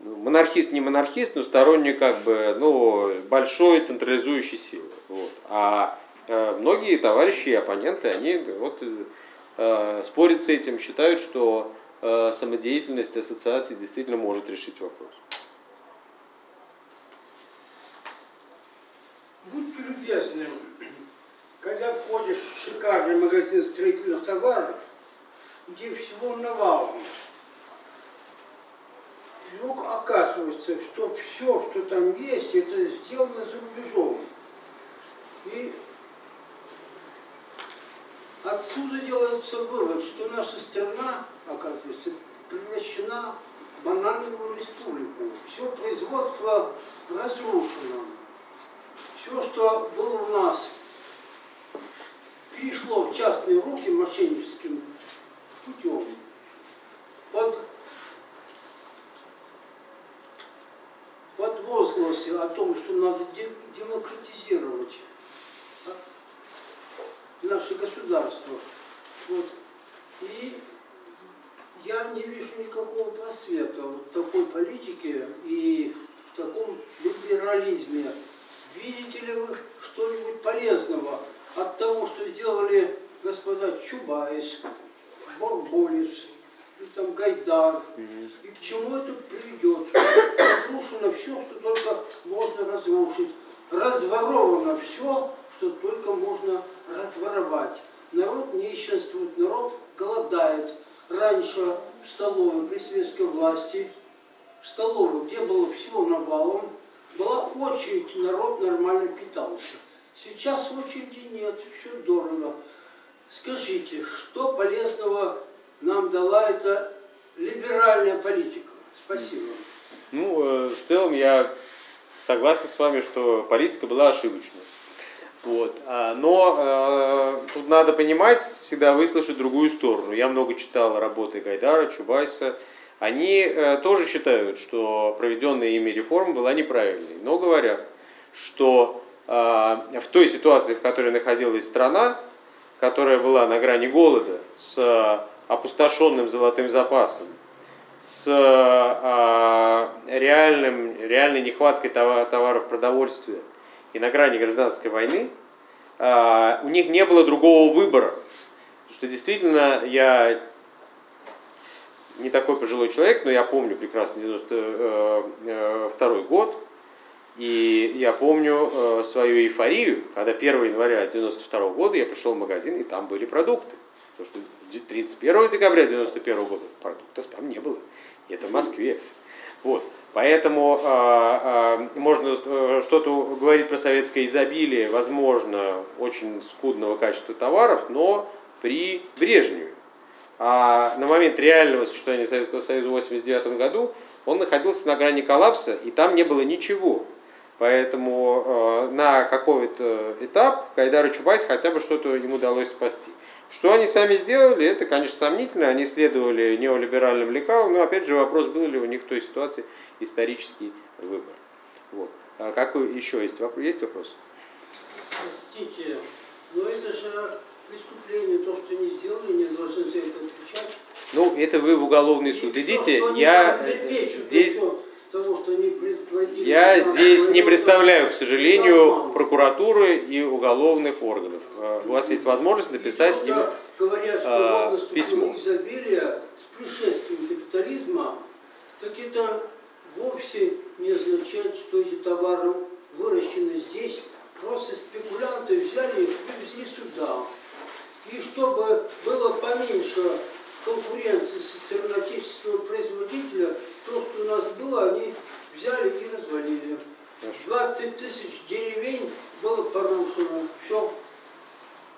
ну, монархист не монархист, но сторонник как бы ну, большой централизующей силы. Вот. А э, многие товарищи и оппоненты, они вот, э, спорят с этим, считают, что э, самодеятельность ассоциации действительно может решить вопрос. Будьте любезны, когда входишь в шикарный магазин строительных товаров, где всего навалом, вдруг оказывается, что все, что там есть, это сделано за рубежом. И отсюда делается вывод, что наша страна, оказывается, превращена в банановую республику. Все производство разрушено все, что было у нас, перешло в частные руки мошенническим путем. Под, под возгласе о том, что надо де- демократизировать а, наше государство. Вот. И я не вижу никакого просвета вот в такой политике и в таком либерализме. Видите ли вы что-нибудь полезного от того, что сделали господа Чубайс, Борболис, и там Гайдар, и к чему это приведет? Разрушено все, что только можно разрушить. Разворовано все, что только можно разворовать. Народ нищенствует, народ голодает. Раньше в столовой при светской власти, в столовой, где было всего навалом, была очередь, народ нормально питался. Сейчас очереди нет, все дорого. Скажите, что полезного нам дала эта либеральная политика? Спасибо. Ну, э, в целом я согласен с вами, что политика была ошибочной. Вот. А, Но э, тут надо понимать, всегда выслушать другую сторону. Я много читал работы Гайдара, Чубайса. Они э, тоже считают, что проведенная ими реформа была неправильной, но говорят, что э, в той ситуации, в которой находилась страна, которая была на грани голода, с э, опустошенным золотым запасом, с э, реальным, реальной нехваткой това- товаров продовольствия и на грани гражданской войны, э, у них не было другого выбора. Что действительно я не такой пожилой человек, но я помню прекрасно 92 год, и я помню э, свою эйфорию, когда 1 января 92 года я пришел в магазин, и там были продукты. Потому что 31 декабря 91 года продуктов там не было. И это в Москве. Вот. Поэтому э, э, можно э, что-то говорить про советское изобилие, возможно, очень скудного качества товаров, но при Брежневе. А на момент реального существования Советского Союза в 1989 году он находился на грани коллапса, и там не было ничего. Поэтому э, на какой-то этап Кайдар и Чубайс хотя бы что-то ему удалось спасти. Что они сами сделали, это, конечно, сомнительно. Они следовали неолиберальным лекалам, но опять же вопрос, был ли у них в той ситуации исторический выбор. Вот. А какой еще есть вопрос? Есть вопрос? Простите, но это же преступление, то, что не сделали, не должны за это отвечать. Ну, это вы в уголовный суд идите. что Я э, здесь, насчет того, что они предотвратили я здесь не представляю, к сожалению, прокуратуры и уголовных органов. Э, У вас есть возможность написать им... говорят, что а, письмо. изобилие с пришествием капитализма, так это вовсе не означает, что эти товары выращены здесь. Просто спекулянты взяли их и привезли сюда. И чтобы было поменьше конкуренции со стороны отечественного производителя, то, что у нас было, они взяли и развалили. 20 тысяч деревень было порушено. Все.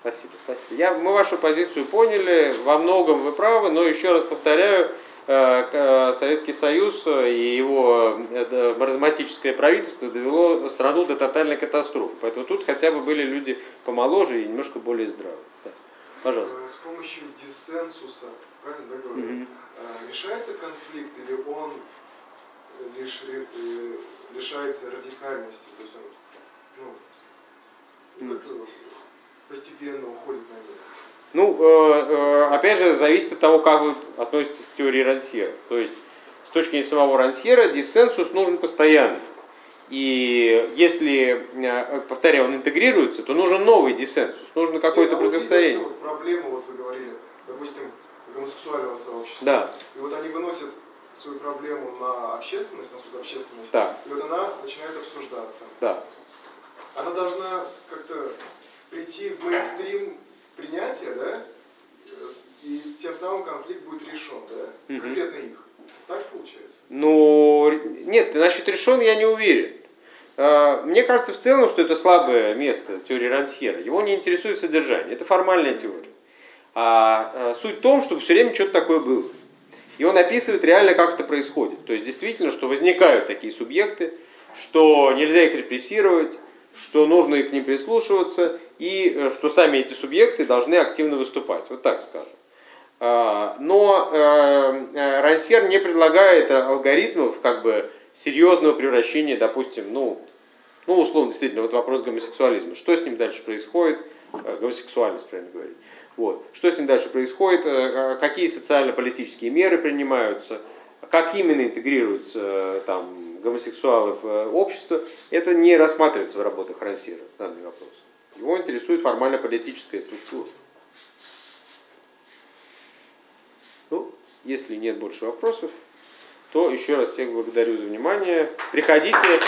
Спасибо, спасибо. Я, мы вашу позицию поняли, во многом вы правы, но еще раз повторяю, э, э, Советский Союз и его э, маразматическое правительство довело страну до тотальной катастрофы. Поэтому тут хотя бы были люди помоложе и немножко более здравые. Да. Пожалуйста. С помощью диссенсуса, правильно да, говорю, э, решается конфликт или он лишь ре- э, лишается радикальности, то есть он ну, ну, как-то постепенно уходит на нет. Ну, э, э, опять же, зависит от того, как вы относитесь к теории Рансьера. То есть, с точки зрения самого Рансьера, диссенсус нужен постоянно. И если, повторяю, он интегрируется, то нужен новый диссенсус, нужно какое-то Нет, а противостояние. вот проблема, вот вы говорили, допустим, гомосексуального сообщества. Да. И вот они выносят свою проблему на общественность, на суд общественности, Да. и вот она начинает обсуждаться. Да. Она должна как-то прийти в мейнстрим принятия, да, и тем самым конфликт будет решен, да, конкретно их. Так получается? Ну, нет, насчет решен я не уверен. Э, Мне кажется в целом, что это слабое место теории Рансьера. Его не интересует содержание. Это формальная теория. А э, суть в том, чтобы все время что-то такое было. И он описывает реально, как это происходит. То есть действительно, что возникают такие субъекты, что нельзя их репрессировать, что нужно к ним прислушиваться, и э, что сами эти субъекты должны активно выступать. Вот так скажем. А, Но э, э, Рансер не предлагает алгоритмов как бы серьезного превращения, допустим, ну, ну, условно, действительно, вот вопрос гомосексуализма. Что с ним дальше происходит? Гомосексуальность, правильно говорить. Вот. Что с ним дальше происходит? Э, э, Какие социально-политические меры принимаются? Как именно интегрируются э, там, гомосексуалы в общество? Это не рассматривается в работах Рансера, данный вопрос. Его интересует формально-политическая структура. Ну, если нет больше вопросов, то еще раз всех благодарю за внимание. Приходите.